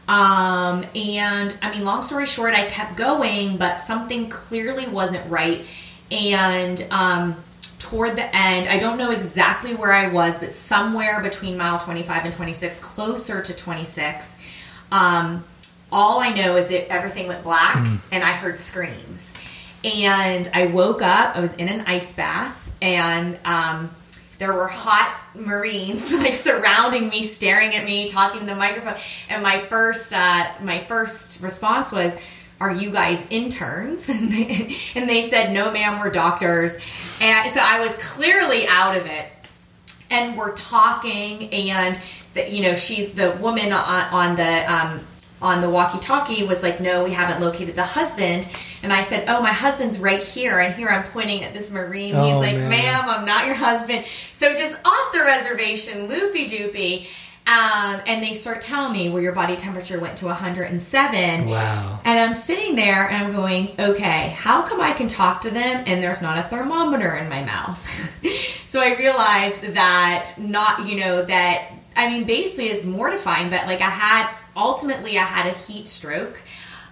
Um, and I mean, long story short, I kept going, but something clearly wasn't right. And um, toward the end, I don't know exactly where I was, but somewhere between mile 25 and 26, closer to 26. Um, all I know is that everything went black mm. and I heard screams. And I woke up, I was in an ice bath, and um, there were hot Marines [LAUGHS] like surrounding me, staring at me, talking to the microphone. And my first, uh, my first response was, are you guys interns? And [LAUGHS] they, and they said, no, ma'am, we're doctors. And so I was clearly out of it. And we're talking, and the, you know, she's the woman on, on the um, on the walkie-talkie was like, "No, we haven't located the husband." And I said, "Oh, my husband's right here." And here I'm pointing at this marine. Oh, He's like, man. "Ma'am, I'm not your husband." So just off the reservation, loopy doopy. Um, and they start telling me where your body temperature went to 107. Wow. And I'm sitting there and I'm going, okay, how come I can talk to them and there's not a thermometer in my mouth? [LAUGHS] so I realized that not, you know, that I mean, basically is mortifying, but like I had ultimately I had a heat stroke.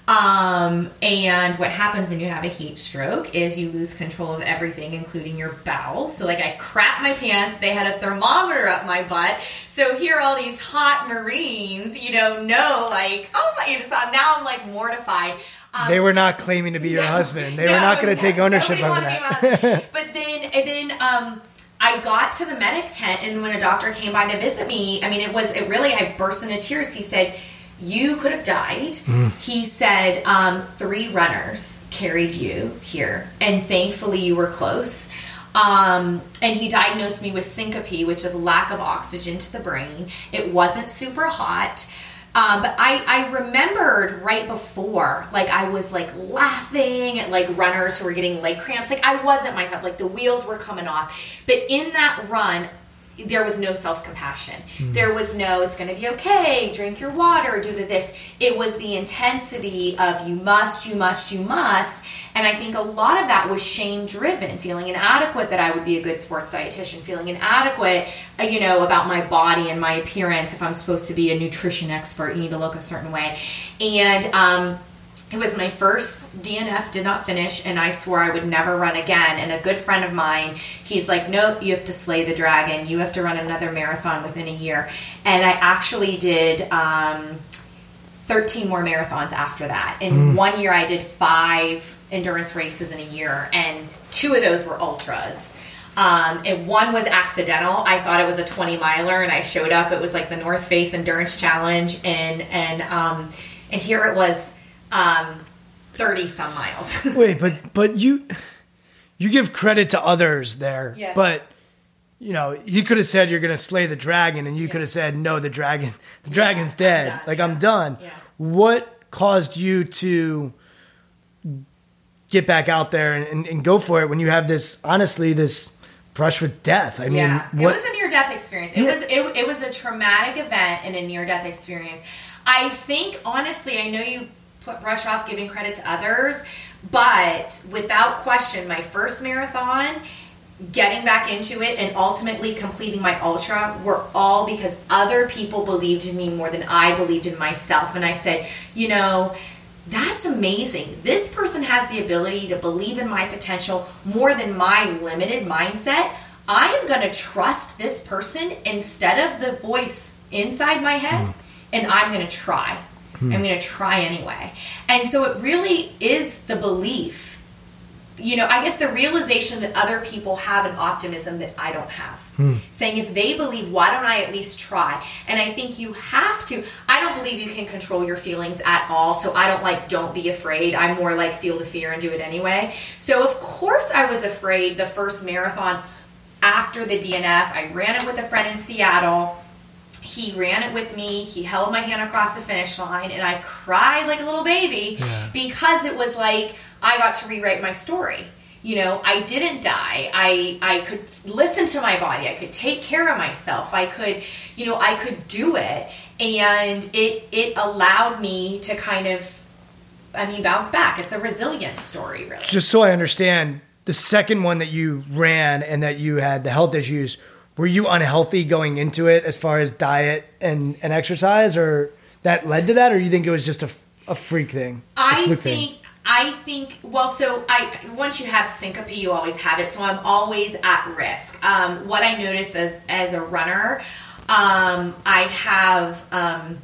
Um, and what happens when you have a heat stroke is you lose control of everything, including your bowels. So, like, I crap my pants. They had a thermometer up my butt. So, here, all these hot Marines, you know, know, like, oh my, you just saw, now I'm like mortified. Um, they were not claiming to be your [LAUGHS] no, husband. They no, were not going to take ownership of that. but then, and then, um, I got to the medic tent, and when a doctor came by to visit me, I mean, it was, it really, I burst into tears. He said, you could have died. Mm. He said um, three runners carried you here, and thankfully you were close. Um, and he diagnosed me with syncope, which is lack of oxygen to the brain. It wasn't super hot. Um, but I, I remembered right before, like I was like laughing at like runners who were getting leg cramps. Like I wasn't myself. Like the wheels were coming off. But in that run, there was no self compassion. Mm. There was no, it's going to be okay, drink your water, do the this. It was the intensity of you must, you must, you must. And I think a lot of that was shame driven, feeling inadequate that I would be a good sports dietitian, feeling inadequate, uh, you know, about my body and my appearance. If I'm supposed to be a nutrition expert, you need to look a certain way. And, um, it was my first DNF, did not finish, and I swore I would never run again. And a good friend of mine, he's like, Nope, you have to slay the dragon. You have to run another marathon within a year. And I actually did um, 13 more marathons after that. In mm. one year, I did five endurance races in a year, and two of those were ultras. Um, and one was accidental. I thought it was a 20 miler, and I showed up. It was like the North Face Endurance Challenge, and and um, and here it was um, 30 some miles. [LAUGHS] Wait, but but you you give credit to others there. Yeah. But you know, you could have said you're going to slay the dragon and you yeah. could have said no, the dragon the dragon's yeah, dead. I'm like yeah. I'm done. What caused you to get back out there and, and, and, go for it when you have this honestly this brush with death. I mean, what? it was a near death experience. It yeah. was it, it was a traumatic event and a near death experience. I think honestly, I know you brush off giving credit to others, but without question, my first marathon, getting back into it, and ultimately completing my ultra were all because other people believed in me more than I believed in myself. And I said, you know, that's amazing. This person has the ability to believe in my potential more than my limited mindset. I am going to trust this person instead of the voice inside my head, mm-hmm. and I'm going to try. Hmm. I'm going to try anyway. And so it really is the belief you know, I guess the realization that other people have an optimism that I don't have. Hmm. Saying if they believe, why don't I at least try? And I think you have to. I don't believe you can control your feelings at all. So I don't like, don't be afraid. I'm more like, feel the fear and do it anyway. So of course I was afraid the first marathon after the DNF. I ran it with a friend in Seattle he ran it with me. He held my hand across the finish line, and I cried like a little baby Yeah. because it was like I got to rewrite my story. You know, I didn't die. I I could listen to my body. I could take care of myself. I could, you know, I could do it, and it it allowed me to kind of, I mean, bounce back. It's a resilience story, really. Just so I understand, the second one that you ran and that you had the health issues, were you unhealthy going into it as far as diet and, and exercise, or that led to that, or you think it was just a, a freak thing? I think thing? I think well so I once you have syncope you always have it so I'm always at risk. Um, what I notice as as a runner um, I have um,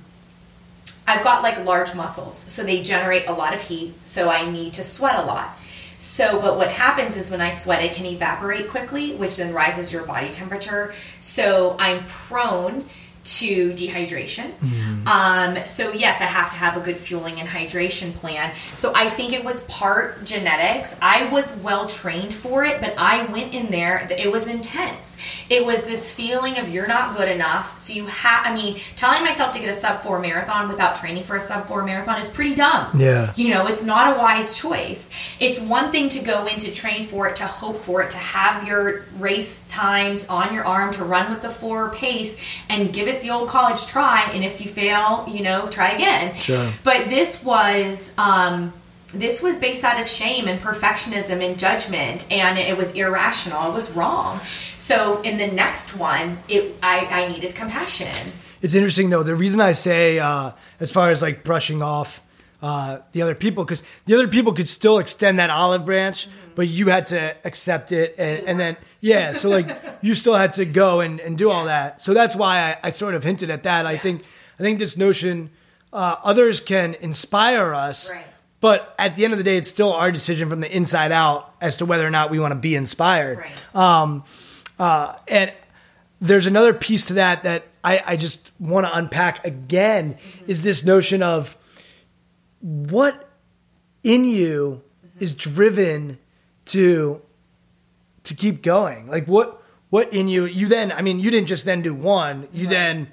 I've got like large muscles so they generate a lot of heat so I need to sweat a lot. So, but what happens is when I sweat, it can evaporate quickly, which then rises your body temperature. So, I'm prone to dehydration. Um, so, yes, I have to have a good fueling and hydration plan. So, I think it was part genetics. I was well trained for it, but I went in there, it was intense. It was this feeling of you're not good enough. So, you have, I mean, telling myself to get a sub four marathon without training for a sub four marathon is pretty dumb. Yeah. You know, it's not a wise choice. It's one thing to go in to train for it, to hope for it, to have your race times on your arm, to run with the four pace and give it the old college try. And if you fail, you know, try again. Sure. But this was, um, this was based out of shame and perfectionism and judgment, and it was irrational. It was wrong. So in the next one, it I, I needed compassion. It's interesting though. The reason I say, uh, as far as like brushing off uh, the other people, because the other people could still extend that olive branch, but you had to accept it, and, and then yeah, so like [LAUGHS] you still had to go and, and do all that. So that's why I, I sort of hinted at that. I think I think this notion uh, others can inspire us. Right. But at the end of the day, it's still our decision from the inside out as to whether or not we want to be inspired. Right. Um, uh, and there's another piece to that that I, I just want to unpack again is this notion of what in you is driven to to keep going. Like what what in you you then I mean you didn't just then do one, you then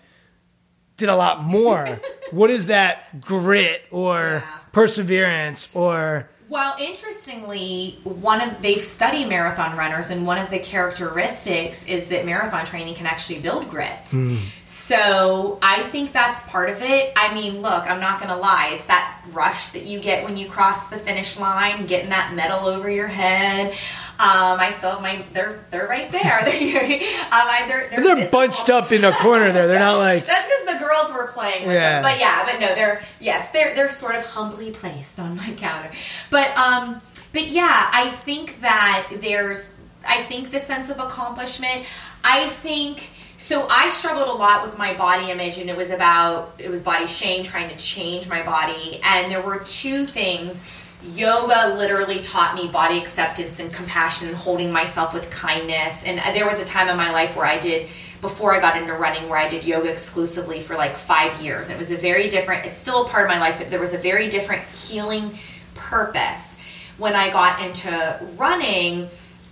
did a lot more. [LAUGHS] what is that grit or Yeah. perseverance or Well, interestingly, one of they've studied marathon runners, and one of the characteristics is that marathon training can actually build grit. Hmm. So I think that's part of it. I mean, look, I'm not going to lie; it's that rush that you get when you cross the finish line, getting that medal over your head. Um, I still have my they're they're right there. [LAUGHS] they're, um, I, they're, they're, they're bunched up in a corner there. They're not [LAUGHS] like That's because the girls were playing with Yeah. them. But yeah, but no, they're yes, they're they're sort of humbly placed on my counter. But um, but yeah, I think that there's I think the sense of accomplishment. I think so. I struggled a lot with my body image, and it was about it was body shame, trying to change my body, and there were two things. Yoga literally taught me body acceptance and compassion and holding myself with kindness. And there was a time in my life where I did before I got into running where I did yoga exclusively for like five years. And it was a very different, it's still a part of my life, but there was a very different healing purpose. When I got into running,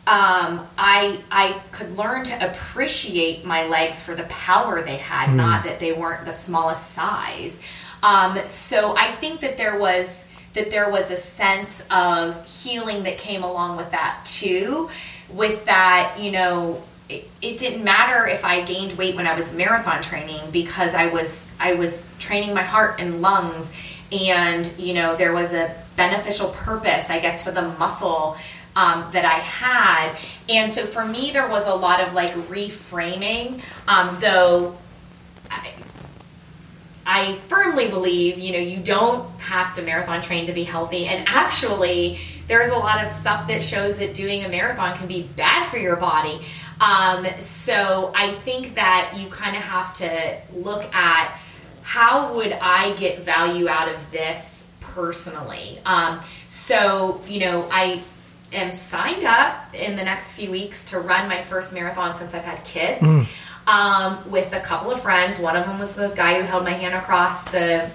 um, I, I could learn to appreciate my legs for the power they had, not that they weren't the smallest size. Um, so I think that there was that there was a sense of healing that came along with that too. With that, you know, it, it didn't matter if I gained weight when I was marathon training because I was I was training my heart and lungs, and you know there was a beneficial purpose, I guess, to the muscle um, that I had, and so for me there was a lot of like reframing, um, though. I firmly believe, you know, you don't have to marathon train to be healthy. And actually, there's a lot of stuff that shows that doing a marathon can be bad for your body. Um, so I think that you kind of have to look at how would I get value out of this personally. Um, so you know, I am signed up in the next few weeks to run my first marathon since I've had kids. Mm. Um, with a couple of friends. One of them was the guy who held my hand across the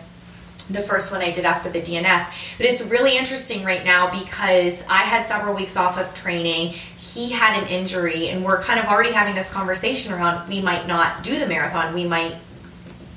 the first one I did after the DNF. But it's really interesting right now because I had several weeks off of training. He had an injury, and we're kind of already having this conversation around we might not do the marathon, we might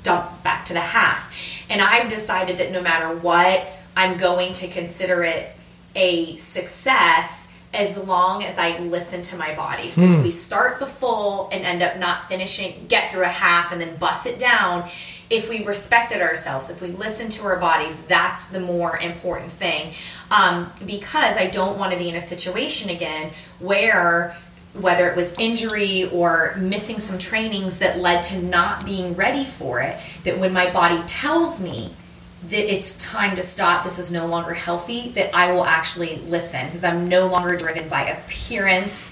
dump back to the half. And I've decided that no matter what, I'm going to consider it a success as long as I listen to my body. So mm. if hmm. we start the full and end up not finishing, get through a half and then bust it down, if we respected ourselves, if we listened to our bodies, that's the more important thing. Um, because I don't want to be in a situation again where whether it was injury or missing some trainings that led to not being ready for it, that when my body tells me that it's time to stop, this is no longer healthy, that I will actually listen because I'm no longer driven by appearance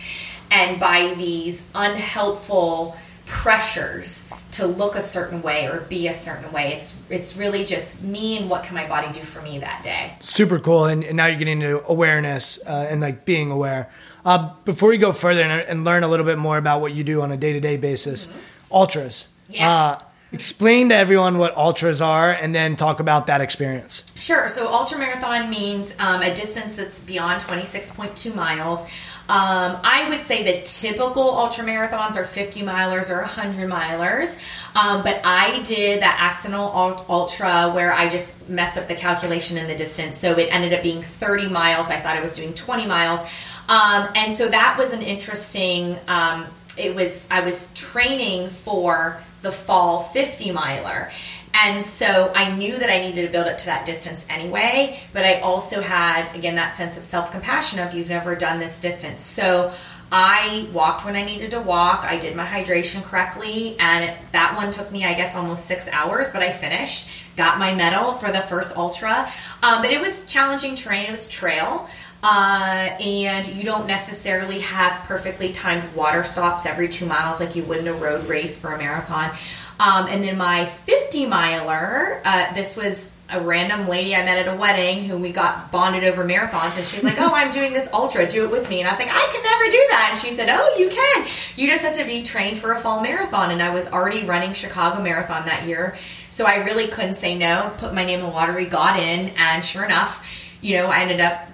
and by these unhelpful pressures to look a certain way or be a certain way. It's it's really just me and what can my body do for me that day. Super cool, and, and now you're getting into awareness uh, and like being aware. Uh, before we go further and, and, learn a little bit more about what you do on a day to day basis, mm-hmm. ultras. Yeah. Uh, explain to everyone what ultras are and then talk about that experience. Sure. So, ultra marathon means um, a distance that's beyond 26.2 miles. Um, I would say the typical ultra marathons are 50 milers or 100 milers, um, but I did that accidental ultra where I just messed up the calculation in the distance. So it ended up being 30 miles. I thought I was doing 20 miles. Um, and so that was an interesting, um, it was, I was training for the fall 50 miler. And so I knew that I needed to build up to that distance anyway, but I also had, again, that sense of self compassion of you've never done this distance. So I walked when I needed to walk. I did my hydration correctly, and it, that one took me, I guess, almost six hours, but I finished. Got my medal for the first ultra. Um, but it was challenging terrain, it was trail. Uh, and you don't necessarily have perfectly timed water stops every two miles like you would in a road race for a marathon. Um, and then my 50 miler, uh, this was a random lady I met at a wedding who we got bonded over marathons, and she's like, "Oh, I'm doing this ultra. Do it with me." And I was like, "I can never do that." And she said, "Oh, you can. You just have to be trained for a fall marathon." And I was already running Chicago Marathon that year, so I really couldn't say no. Put my name in the lottery, got in, and sure enough, you know, I ended up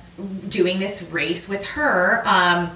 doing this race with her. Um,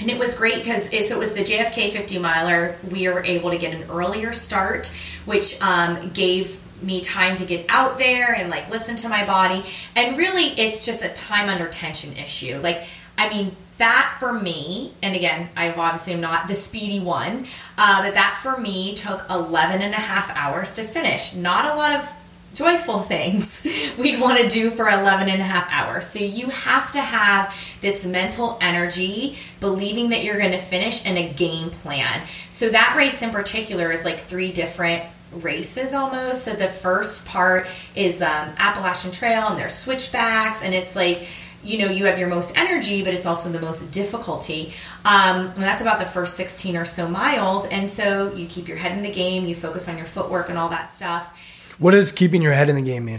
and it was great because so it was the JFK 50 miler. We were able to get an earlier start, which um, gave me time to get out there and like listen to my body. And really, it's just a time under tension issue. Like, I mean, that for me, and again, I obviously am not the speedy one, uh, but that for me took 11 and a half hours to finish. Not a lot of joyful things [LAUGHS] we'd want to do for 11 and a half hours. So you have to have this mental energy, believing that you're going to finish, and a game plan. So that race in particular is like three different races almost. So the first part is um, Appalachian Trail, and there's switchbacks, and it's like you know you have your most energy but it's also the most difficulty um, and that's about the first 16 or so miles and so you keep your head in the game you focus on your footwork and all that stuff what does keeping your head in the game mean?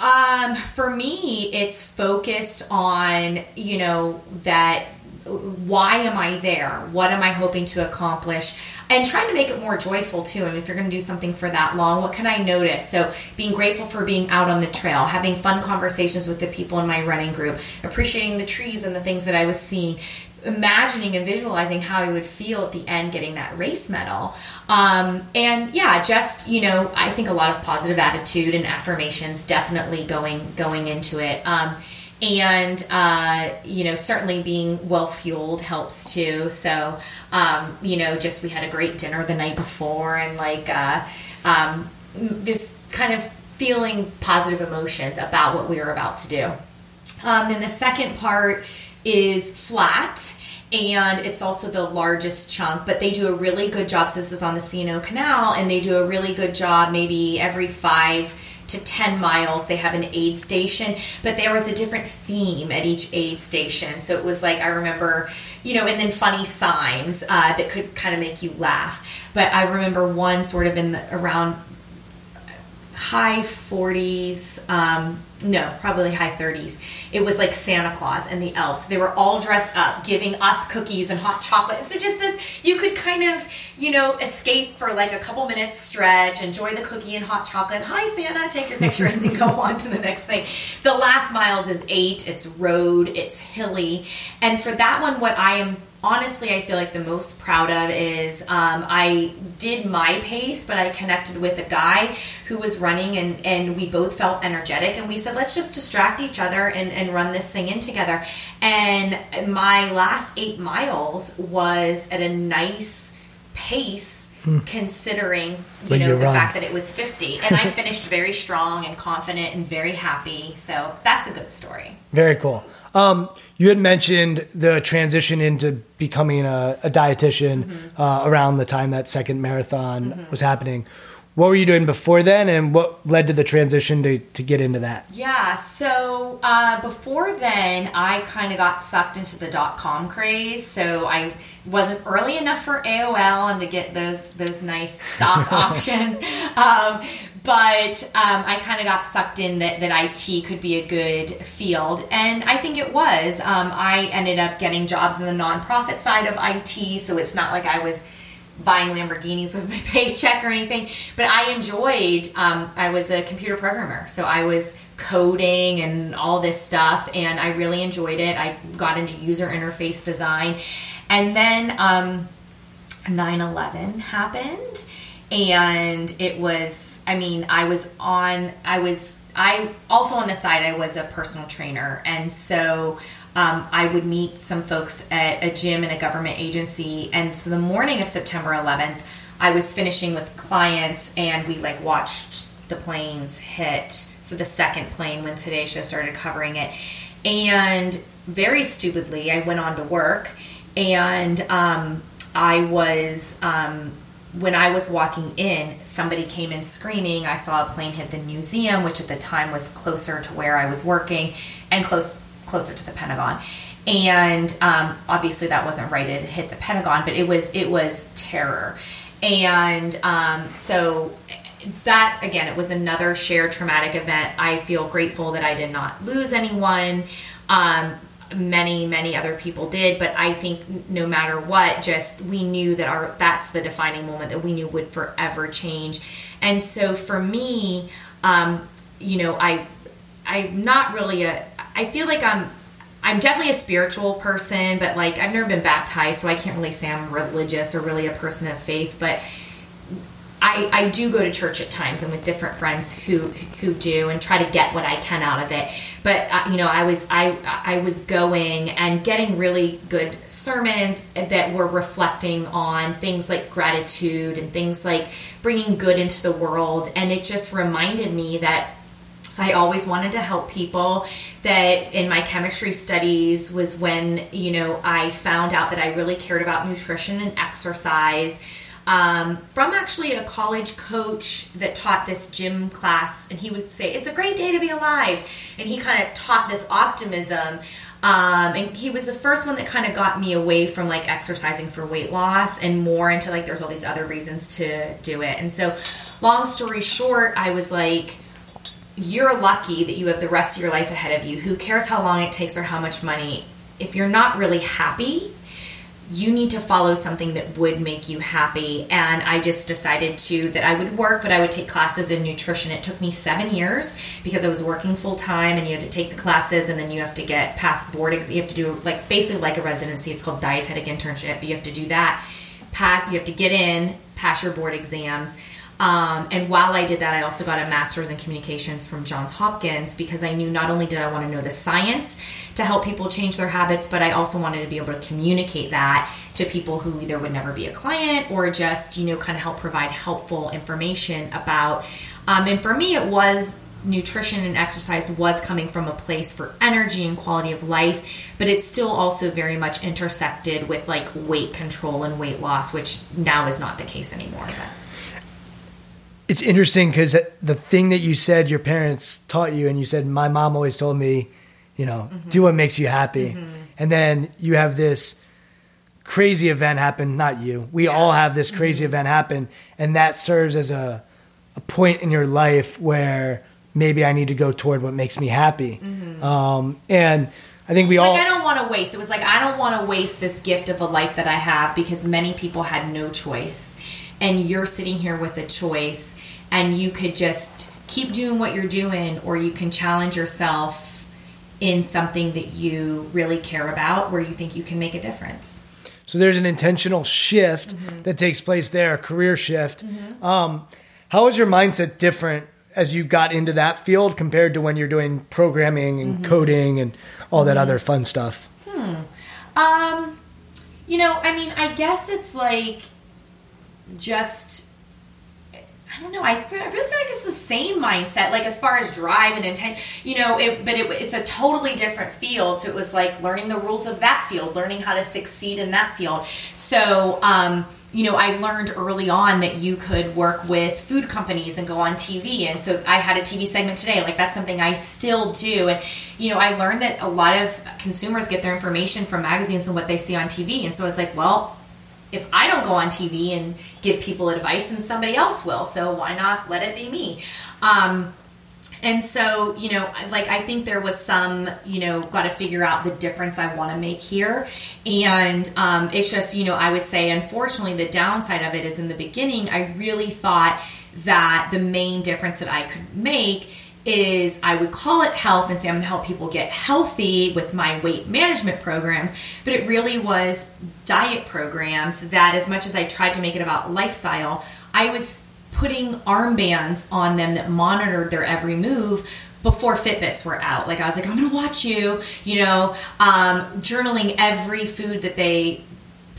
Um, for me, it's focused on, you know, that why am I there? What am I hoping to accomplish? And trying to make it more joyful too. I mean, if you're going to do something for that long, what can I notice? So, being grateful for being out on the trail, having fun conversations with the people in my running group, appreciating the trees and the things that I was seeing, imagining and visualizing how I would feel at the end getting that race medal. Um, and yeah, just you know, I think a lot of positive attitude and affirmations definitely going going into it. Um, and uh, you know, certainly being well fueled helps too. So um, you know, just we had a great dinner the night before, and like uh, um, just kind of feeling positive emotions about what we were about to do. Um, then the second part is flat and it's also the largest chunk but they do a really good job so this is on the C&O canal and they do a really good job maybe every five to 10 miles they have an aid station. But there was a different theme at each aid station. So it was like i remember you know and then funny signs uh, that could kind of make you laugh. But i remember one sort of in the around high 40s um, no probably high 30s it was like santa claus and the elves. They were all dressed up giving us cookies and hot chocolate. So just this you could kind of you know escape for like a couple minutes stretch enjoy the cookie and hot chocolate. Hi santa take your picture and then go [LAUGHS] on to the next thing. The last miles is eight. It's road. It's hilly. And for that one what i am honestly I feel like the most proud of is um, I did my pace, but I connected with a guy who was running and, and we both felt energetic and we said, let's just distract each other and, and run this thing in together. And my last eight miles was at a nice pace. Hmm. Considering you when know the run. fact that it was 50, and I finished very strong and confident and very happy, so that's a good story. Very cool. Um, you had mentioned the transition into becoming a, a dietitian mm-hmm. uh, around the time that second marathon mm-hmm. was happening. What were you doing before then, and what led to the transition to, to get into that? Yeah, so uh, before then, I kind of got sucked into the dot com craze. So I wasn't early enough for AOL and to get those those nice stock [LAUGHS] options. Um, but um, I kind of got sucked in that, that IT could be a good field, and I think it was. Um, I ended up getting jobs in the nonprofit side of IT, so it's not like I was buying Lamborghinis with [LAUGHS] my paycheck or anything. But I enjoyed. Um, I was a computer programmer, so I was coding and all this stuff, and I really enjoyed it. I got into user interface design, and then um, 9/11 happened and it was i mean i was on i was i also on the side i was a personal trainer. And so um, i would meet some folks at a gym in a government agency. And so the morning of september 11th i was finishing with clients and we like watched the planes hit. So the second plane when today show started covering it. And very stupidly i went on to work and um, i was um, when I was walking in, somebody came in screaming. I saw a plane hit the museum, which at the time was closer to where I was working and close closer to the Pentagon. And um, obviously, that wasn't right; it hit the Pentagon, but it was it was terror. And um, so that again, it was another shared traumatic event. I feel grateful that I did not lose anyone. Um, many many other people did but i think no matter what just we knew that our that's the defining moment that we knew would forever change. And so for me um, you know i i'm not really a i feel like i'm i'm definitely a spiritual person but like i've never been baptized so i can't really say i'm religious or really a person of faith but I, I do go to church at times and with different friends who who do and try to get what I can out of it. But uh, you know, I was I I was going and getting really good sermons that were reflecting on things like gratitude and things like bringing good into the world, and it just reminded me that I always wanted to help people. That in my chemistry studies was when you know I found out that I really cared about nutrition and exercise um, from actually a college coach that taught this gym class, and he would say, It's a great day to be alive. And he kind of taught this optimism. Um, and he was the first one that kind of got me away from like exercising for weight loss and more into like there's all these other reasons to do it. And so, long story short, I was like, you're lucky that you have the rest of your life ahead of you. Who cares how long it takes or how much money? If you're not really happy, you need to follow something that would make you happy. And I just decided to that I would work, but I would take classes in nutrition. It took me seven years because I was working full time, and you had to take the classes, and then you have to get past board. You have to do like basically like a residency. It's called dietetic internship. You have to do that. Pat, you have to get in, pass your board exams. Um, and while I did that, I also got a master's in communications from Johns Hopkins because I knew not only did I want to know the science to help people change their habits, but I also wanted to be able to communicate that to people who either would never be a client or just, you know, kind of help provide helpful information about. Um, and for me, it was nutrition and exercise was coming from a place for energy and quality of life, but it's still also very much intersected with like weight control and weight loss, which now is not the case anymore. But. It's interesting because the thing that you said your parents taught you, and you said, My mom always told me, you know, mm-hmm. do what makes you happy. Mm-hmm. And then you have this crazy event happen, not you. We yeah. all have this crazy mm-hmm. event happen, and that serves as a, a point in your life where maybe I need to go toward what makes me happy. Mm-hmm. Um, and I think we like all. Like, I don't want to waste. It was like I don't want to waste this gift of a life that I have because many people had no choice, and you're sitting here with a choice, and you could just keep doing what you're doing, or you can challenge yourself in something that you really care about, where you think you can make a difference. So there's an intentional shift mm-hmm. that takes place there, a career shift. Mm-hmm. Um, how is your mindset different as you got into that field compared to when you're doing programming and mm-hmm. coding and all that mm-hmm. other fun stuff? Hmm. Um, you know, I mean, I guess it's like just I don't know. I, I really feel like it's the same mindset, like as far as drive and intent, you know. It, but it, it's a totally different field. So it was like learning the rules of that field, learning how to succeed in that field. So, um, you know, I learned early on that you could work with food companies and go on TV. And so I had a TV segment today. Like that's something I still do. And, you know, I learned that a lot of consumers get their information from magazines and what they see on TV. And so I was like, well, if I don't go on TV and give people advice, and somebody else will. So why not let it be me? Um, and so, you know, like I think there was some, you know, got to figure out the difference I want to make here. And um, it's just, you know, I would say, unfortunately, the downside of it is in the beginning, I really thought that the main difference that I could make is I would call it health and say I'm going to help people get healthy with my weight management programs, but it really was diet programs that, as much as I tried to make it about lifestyle, I was putting armbands on them that monitored their every move before Fitbits were out. Like I was like, I'm to watch you, you know, um, journaling every food that they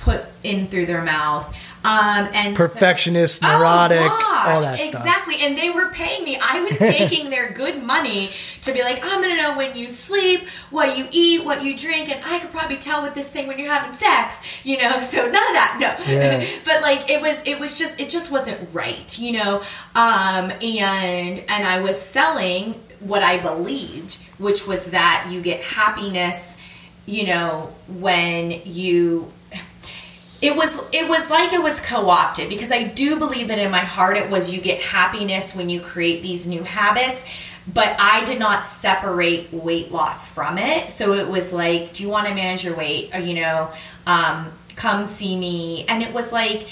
put in through their mouth. Um, and perfectionist, so, neurotic, oh gosh, all that exactly. Stuff. And they were paying me. I was taking their good money to be like, I'm going to know when you sleep, what you eat, what you drink, and I could probably tell with this thing when you're having sex, you know. [LAUGHS] So none of that, no. Yeah. [LAUGHS] but like it was, it was just, it just wasn't right, you know. Um, and and I was selling what I believed, which was that you get happiness, you know, when you it was it was like it was co-opted because I do believe that in my heart it was you get happiness when you create these new habits but I did not separate weight loss from it. So it was like do you want to manage your weight? Or you know um, come see me. And it was like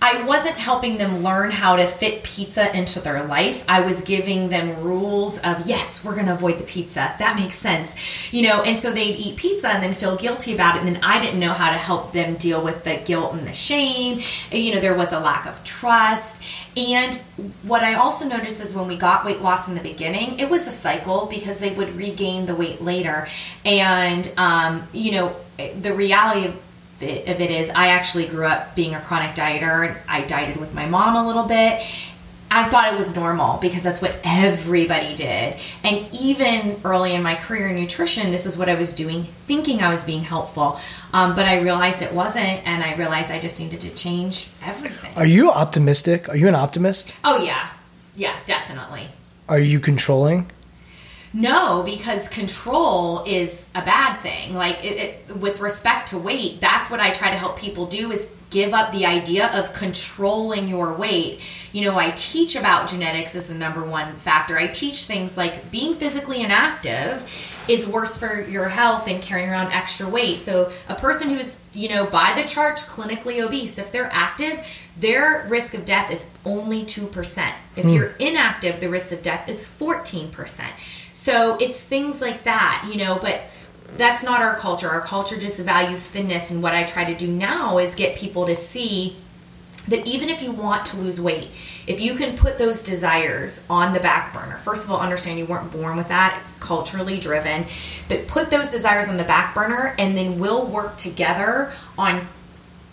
I wasn't helping them learn how to fit pizza into their life. I was giving them rules of, yes, we're going to avoid the pizza. That makes sense. You know, and so they'd eat pizza and then feel guilty about it. And then I didn't know how to help them deal with the guilt and the shame. You know, there was a lack of trust. And what I also noticed is when we got weight loss in the beginning, it was a cycle because they would regain the weight later. And, um, you know, the reality of if it is, I actually grew up being a chronic dieter. I dieted with my mom a little bit. I thought it was normal because that's what everybody did. And even early in my career in nutrition, this is what I was doing, thinking I was being helpful. Um, but I realized it wasn't, and I realized I just needed to change everything. Are you optimistic? Are you an optimist? Oh, yeah. Yeah, definitely. Are you controlling? No, because control is a bad thing. Like it, it, with respect to weight, that's what I try to help people do is give up the idea of controlling your weight. You know, I teach about genetics as the number one factor. I teach things like being physically inactive is worse for your health than carrying around extra weight. So, a person who's, you know, by the charts clinically obese, if they're active, their risk of death is only 2%. If mm. you're inactive, the risk of death is 14%. So it's things like that, you know, but that's not our culture. Our culture just values thinness. And what I try to do now is get people to see that even if you want to lose weight, if you can put those desires on the back burner, first of all, understand you weren't born with that, it's culturally driven, but put those desires on the back burner and then we'll work together on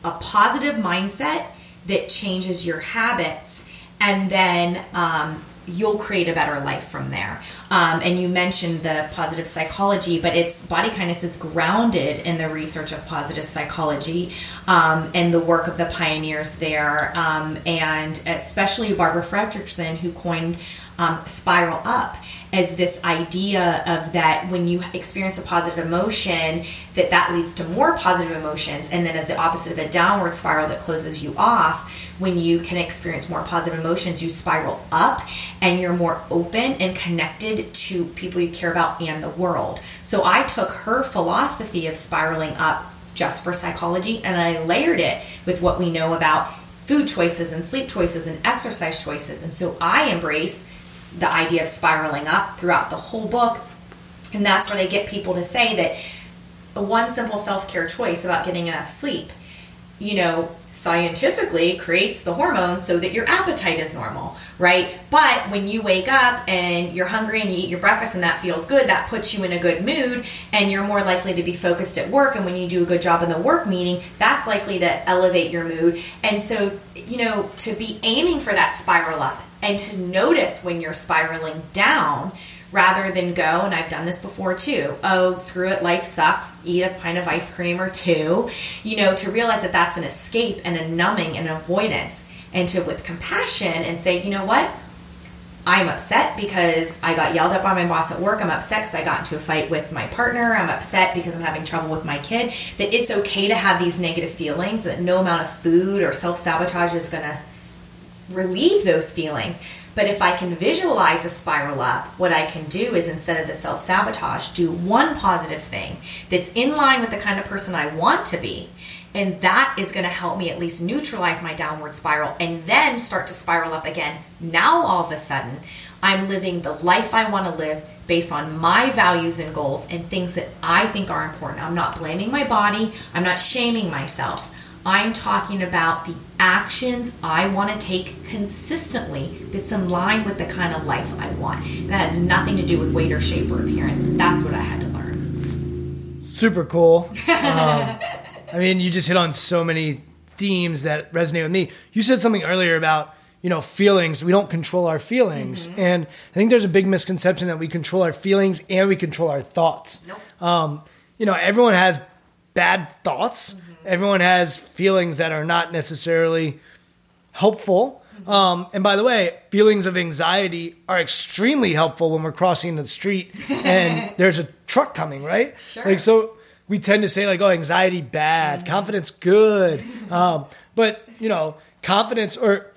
a positive mindset that changes your habits and then um, you'll create a better life from there. Um, and you mentioned the positive psychology, but it's body kindness is grounded in the research of positive psychology um, and the work of the pioneers there, um, and especially Barbara Fredrickson, who coined um, spiral up as this idea of that when you experience a positive emotion that that leads to more positive emotions. And then as the opposite of a downward spiral that closes you off when you can experience more positive emotions you spiral up and you're more open and connected to people you care about and the world. So i took her philosophy of spiraling up just for psychology and i layered it with what we know about food choices and sleep choices and exercise choices. And so i embrace the idea of spiraling up throughout the whole book. And that's what I get people to say that one simple self care choice about getting enough sleep, you know, scientifically creates the hormones so that your appetite is normal, right? But when you wake up and you're hungry and you eat your breakfast and that feels good, that puts you in a good mood and you're more likely to be focused at work. And when you do a good job in the work meeting, that's likely to elevate your mood. And so, you know, to be aiming for that spiral up and to notice when you're spiraling down rather than go, and I've done this before too, oh, screw it, life sucks, eat a pint of ice cream or two, you know, to realize that that's an escape and a numbing and avoidance, and to with compassion and say, you know what? I'm upset because I got yelled at by my boss at work. I'm upset because I got into a fight with my partner. I'm upset because I'm having trouble with my kid. That it's okay to have these negative feelings, that no amount of food or self sabotage is going to relieve those feelings. But if I can visualize a spiral up, what I can do is instead of the self sabotage, do one positive thing that's in line with the kind of person I want to be. And that is going to help me at least neutralize my downward spiral and then start to spiral up again. Now, all of a sudden, I'm living the life I want to live based on my values and goals and things that I think are important. I'm not blaming my body, I'm not shaming myself. I'm talking about the actions I want to take consistently that's in line with the kind of life I want. And that has nothing to do with weight or shape or appearance. That's what I had to learn. Super cool. Um, [LAUGHS] I mean, you just hit on so many themes that resonate with me. You said something earlier about you know feelings. We don't control our feelings, mm-hmm. and I think there's a big misconception that we control our feelings and we control our thoughts. Nope. Um, you know, everyone has bad thoughts. Mm-hmm everyone has feelings that are not necessarily helpful. Um, and by the way, feelings of anxiety are extremely helpful when we're crossing the street and [LAUGHS] there's a truck coming, right? Sure. Like so, we tend to say like, "Oh, anxiety bad, mm-hmm. confidence good," um, but you know, confidence or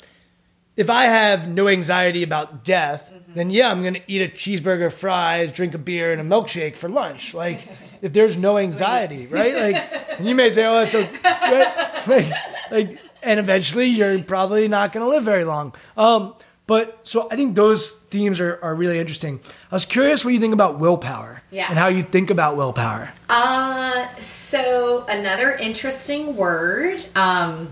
if I have no anxiety about death, mm-hmm. then yeah, I'm going to eat a cheeseburger, fries, drink a beer, and a milkshake for lunch. Like, [LAUGHS] if there's no anxiety, Sweet. [LAUGHS] right? Like, and you may say, "Oh, that's okay," right? [LAUGHS] like, like, and eventually you're probably not going to live very long. Um, but so I think those themes are, are really interesting. I was curious what you think about willpower, yeah, and how you think about willpower. Uh, so another interesting word. Um,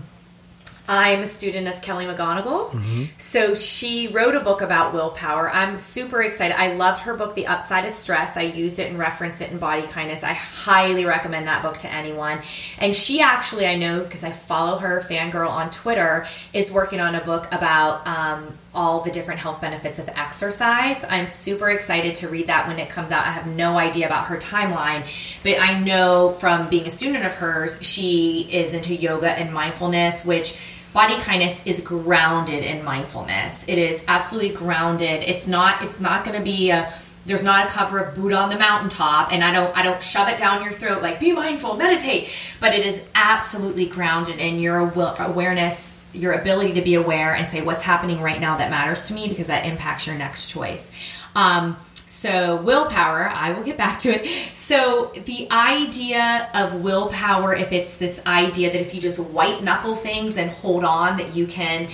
I'm a student of Kelly McGonigal. Mm-hmm. So she wrote a book about willpower. I'm super excited. I loved her book, The Upside of Stress. I used it and referenced it in Body Kindness. I highly recommend that book to anyone. And she actually, I know because I follow her, fangirl, on Twitter, is working on a book about um, all the different health benefits of exercise. I'm super excited to read that when it comes out. I have no idea about her timeline, but I know from being a student of hers, she is into yoga and mindfulness, which body kindness is grounded in mindfulness. It is absolutely grounded. It's not it's not going to be a there's not a cover of Buddha on the mountaintop and I don't I don't shove it down your throat like be mindful, meditate, but it is absolutely grounded in your awareness, your ability to be aware and say what's happening right now that matters to me because that impacts your next choice. Um, so, willpower, I will get back to it. So, the idea of willpower, if it's this idea that if you just white knuckle things and hold on, that you can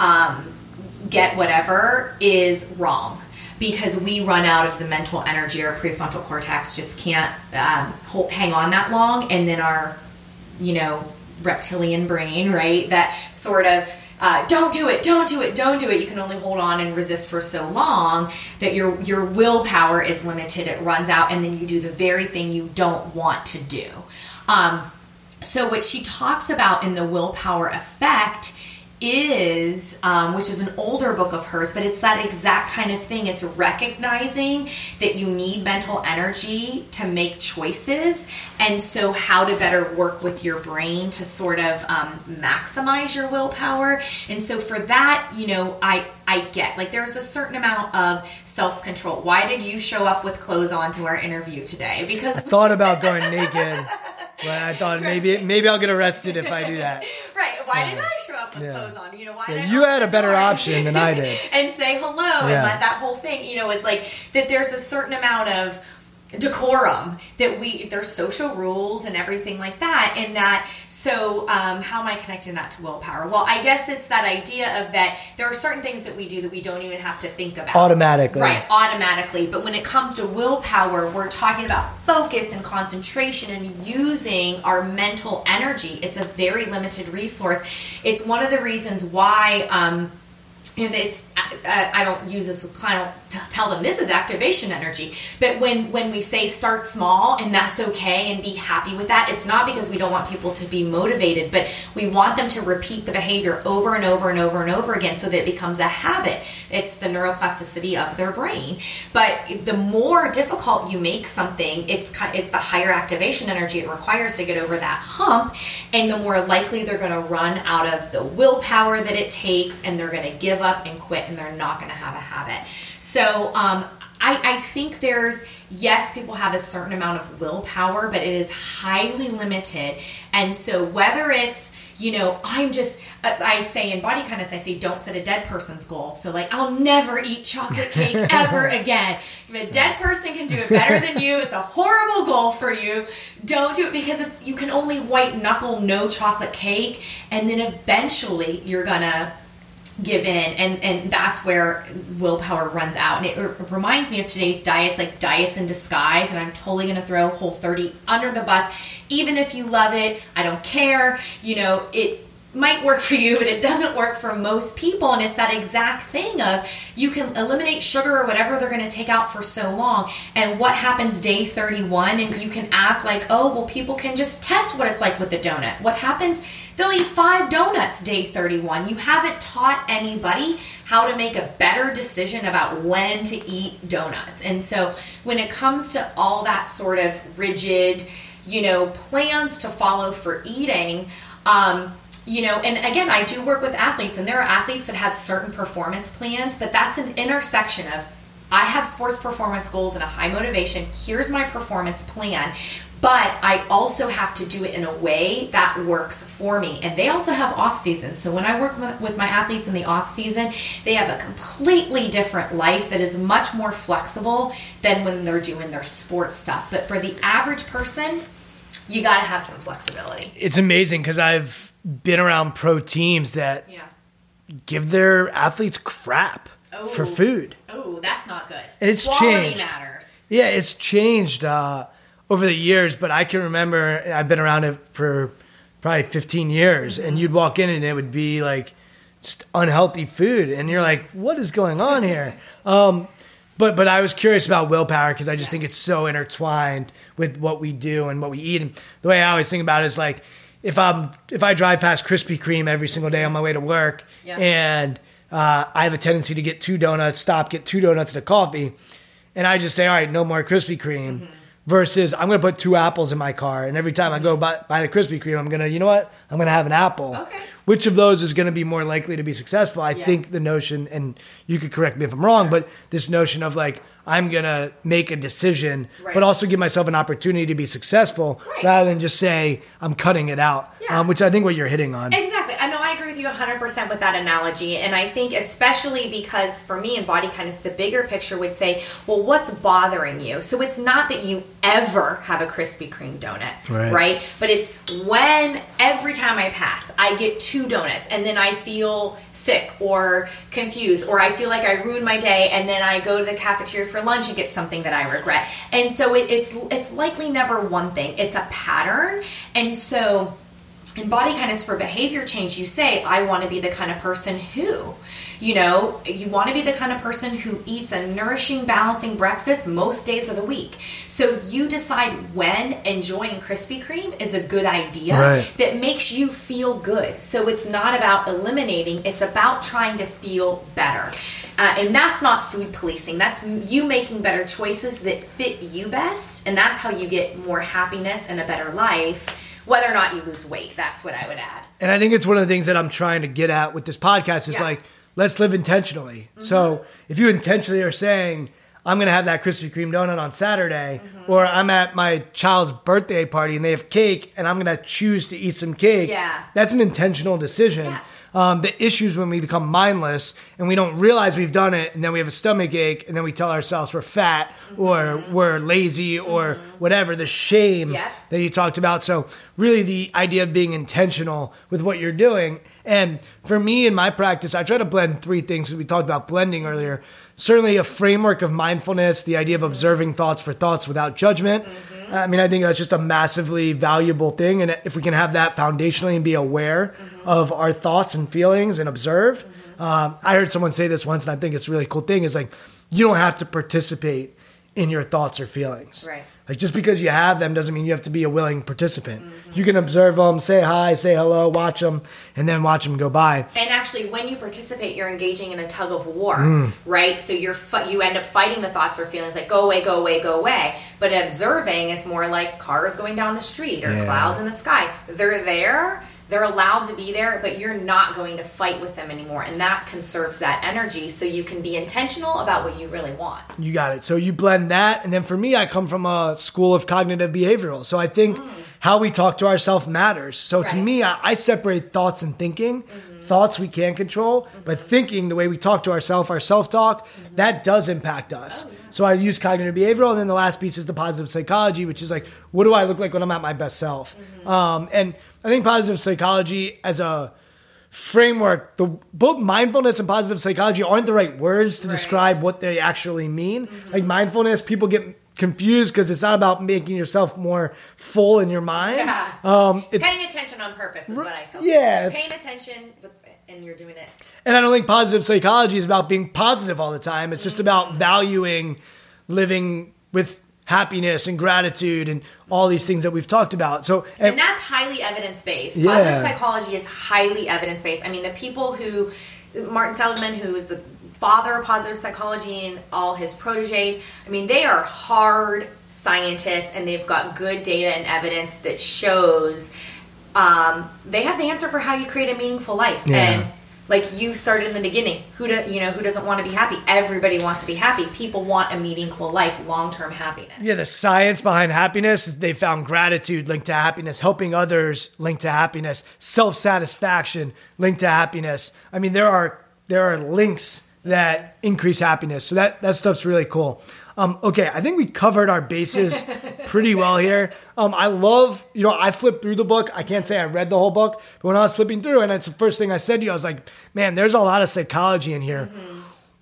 um, get whatever, is wrong because we run out of the mental energy. Our prefrontal cortex just can't um, hold, hang on that long, and then our, you know, reptilian brain, right, that sort of uh, don't do it, don't do it, don't do it. You can only hold on and resist for so long that your your willpower is limited. It runs out, and then you do the very thing you don't want to do. Um, so what she talks about in the willpower effect is, um, which is an older book of hers, but it's that exact kind of thing. It's recognizing that you need mental energy to make choices, and so how to better work with your brain to sort of um, maximize your willpower. And so for that, you know, I I get like there's a certain amount of self control. Why did you show up with clothes on to our interview today? Because I thought about going naked, [LAUGHS] but I thought maybe maybe I'll get arrested if I do that. [LAUGHS] Right? Why did I show up with yeah. clothes on? You know why? Yeah, you had a better [LAUGHS] option than I did, and say hello yeah. and let that whole thing. You know, is like that. There's a certain amount of decorum that we there's social rules and everything like that and that so um, how am i connecting that to willpower? Well i guess it's that idea of that there are certain things that we do that we don't even have to think about. Automatically. Right automatically. But when it comes to willpower we're talking about focus and concentration and using our mental energy. It's a very limited resource. It's one of the reasons why um, and it's I don't use this with client. I tell them this is activation energy. But when when we say start small and that's okay and be happy with that, it's not because we don't want people to be motivated, but we want them to repeat the behavior over and over and over and over again so that it becomes a habit. It's the neuroplasticity of their brain. But the more difficult you make something, it's of, the higher activation energy it requires to get over that hump, and the more likely they're going to run out of the willpower that it takes, and they're going to give up and quit, and they're not going to have a habit. So um, I, I, think there's yes people have a certain amount of willpower but it is highly limited. And so whether it's you know i'm just uh, i say in body kindness i say don't set a dead person's goal. So like i'll never eat chocolate cake [LAUGHS] ever again. If a dead person can do it better than you it's a horrible goal for you. Don't do it because it's you can only white knuckle no chocolate cake and then eventually you're gonna give in and and that's where willpower runs out. And it, it, reminds me of today's diets like diets in disguise and i'm totally going to throw whole 30 under the bus. Even if you love it i don't care you know it might work for you, but it doesn't work for most people. And it's that exact thing of you can eliminate sugar or whatever they're going to take out for so long. And what happens day 31? And you can act like, oh, well, people can just test what it's like with the donut. What happens? They'll eat five donuts day 31. You haven't taught anybody how to make a better decision about when to eat donuts. And so when it comes to all that sort of rigid, you know, plans to follow for eating, um, you know, and again, I do work with athletes, and there are athletes that have certain performance plans, but that's an intersection of I have sports performance goals and a high motivation. Here's my performance plan. But I also have to do it in a way that works for me. And they also have off seasons. So when I work with my athletes in the off season, they have a completely different life that is much more flexible than when they're doing their sports stuff. But for the average person, you got to have some flexibility. It's amazing because I've been around pro teams that yeah. give their athletes crap oh. for food. Oh, that's not good. And it's Quality changed. matters. Yeah, it's changed uh, over the years, but I can remember I've been around it for probably 15 years, mm-hmm. and you'd walk in and it would be like just unhealthy food, and you're like, what is going on here? Um, but but I was curious about willpower because I just think it's so intertwined with what we do and what we eat. And the way I always think about it is like if I'm if I drive past Krispy Kreme every single day on my way to work, yeah. and uh, I have a tendency to get two donuts, stop, get two donuts and a coffee, and I just say, all right, no more Krispy Kreme. Mm-hmm. Versus, I'm going to put two apples in my car, and every time. I go by, by the Krispy Kreme, I'm going to, you know what? I'm going to have an apple. Okay. Which of those is going to be more likely to be successful? I yeah. think the notion, and you could correct me if I'm wrong, sure. but this notion of like, I'm going to make a decision, right. but also give myself an opportunity to be successful right. rather than just say, I'm cutting it out, yeah. um, which I think what you're hitting on. Exactly. I know I agree with you 100% with that analogy. And I think, especially because for me in body kindness, the bigger picture would say, well, what's bothering you? So it's not that you ever have a Krispy Kreme donut, right? right? But it's when every time I pass, I get two donuts and then I feel sick or confused or I feel like I ruined my day and then I go to the cafeteria for lunch and get something that I regret. And so it, it's it's likely never one thing. It's a pattern. And so in body kindness for behavior change, you say, I want to be the kind of person who, you know, you want to be the kind of person who eats a nourishing, balancing breakfast most days of the week. So you decide when enjoying Krispy Kreme is a good idea Right. that makes you feel good. So it's not about eliminating, it's about trying to feel better. Uh, and that's not food policing. That's you making better choices that fit you best. And that's how you get more happiness and a better life, whether or not you lose weight. That's what I would add. And I think it's one of the things that I'm trying to get at with this podcast is Yeah. like, let's live intentionally. Mm-hmm. So if you intentionally are saying, I'm going to have that Krispy Kreme donut on Saturday, mm-hmm. or I'm at my child's birthday party and they have cake and I'm going to choose to eat some cake, Yeah. that's an intentional decision. Yes. Um, the issues when we become mindless and we don't realize we've done it, and then we have a stomach ache, and then we tell ourselves we're fat or mm-hmm. we're lazy or mm-hmm. whatever. The shame Yeah. that you talked about. So really, the idea of being intentional with what you're doing. And for me in my practice, I try to blend three things. We talked about blending earlier. Certainly, a framework of mindfulness, the idea of observing thoughts for thoughts without judgment. Mm-hmm. I mean, I think that's just a massively valuable thing. And if we can have that foundationally and be aware of our thoughts and feelings and observe, um, I heard someone say this once, and I think it's a really cool thing is like, you don't have to participate in your thoughts or feelings. Right. Like just because you have them doesn't mean you have to be a willing participant. You can observe them, say hi, say hello, watch them, and then watch them go by. And actually, when you participate, you're engaging in a tug of war, Mm. right? So you're you end up fighting the thoughts or feelings like go away, go away, go away. But observing is more like cars going down the street or Yeah. clouds in the sky. They're there. They're allowed to be there, but you're not going to fight with them anymore, and that conserves that energy. So you can be intentional about what you really want. You got it. So you blend that, and then for me, I come from a school of cognitive behavioral. So I think how we talk to ourselves matters. So to Mm. Me, I, I separate thoughts and thinking. Thoughts we can control, but thinking, the way we talk to ourselves, our self talk, that does impact us. So I use cognitive behavioral, and then the last piece is the positive psychology, which is like, what do I look like when I'm at my best self? Um, and I think positive psychology as a framework, the both mindfulness and positive psychology aren't the right words to Right. describe what they actually mean. Like mindfulness, people get confused because it's not about making yourself more full in your mind. Yeah. Um, it, Paying attention on purpose is what I tell Yeah, people. Paying attention, and you're doing it. and I don't think positive psychology is about being positive all the time. It's just about valuing living with happiness and gratitude and all these things that we've talked about. So, And that's highly evidence based. Yeah. Positive psychology is highly evidence based. I mean, the people who, Martin Seligman, who is the father of positive psychology and all his proteges, I mean, they are hard scientists and they've got good data and evidence that shows um, they have the answer for how you create a meaningful life. Yeah. And like you started in the beginning, who do, you know who doesn't want to be happy? Everybody wants to be happy. People want a meaningful life, long term happiness. Yeah, the science behind happiness, they found gratitude linked to happiness, helping others linked to happiness, self-satisfaction linked to happiness. I mean, there are there are links that increase happiness. So that that stuff's really cool. Um, okay, I think we covered our bases [LAUGHS] pretty well here. Um, I love, you know, I flipped through the book. I can't say I read the whole book, but when I was flipping through, and it's the first thing I said to you, I was like, man, there's a lot of psychology in here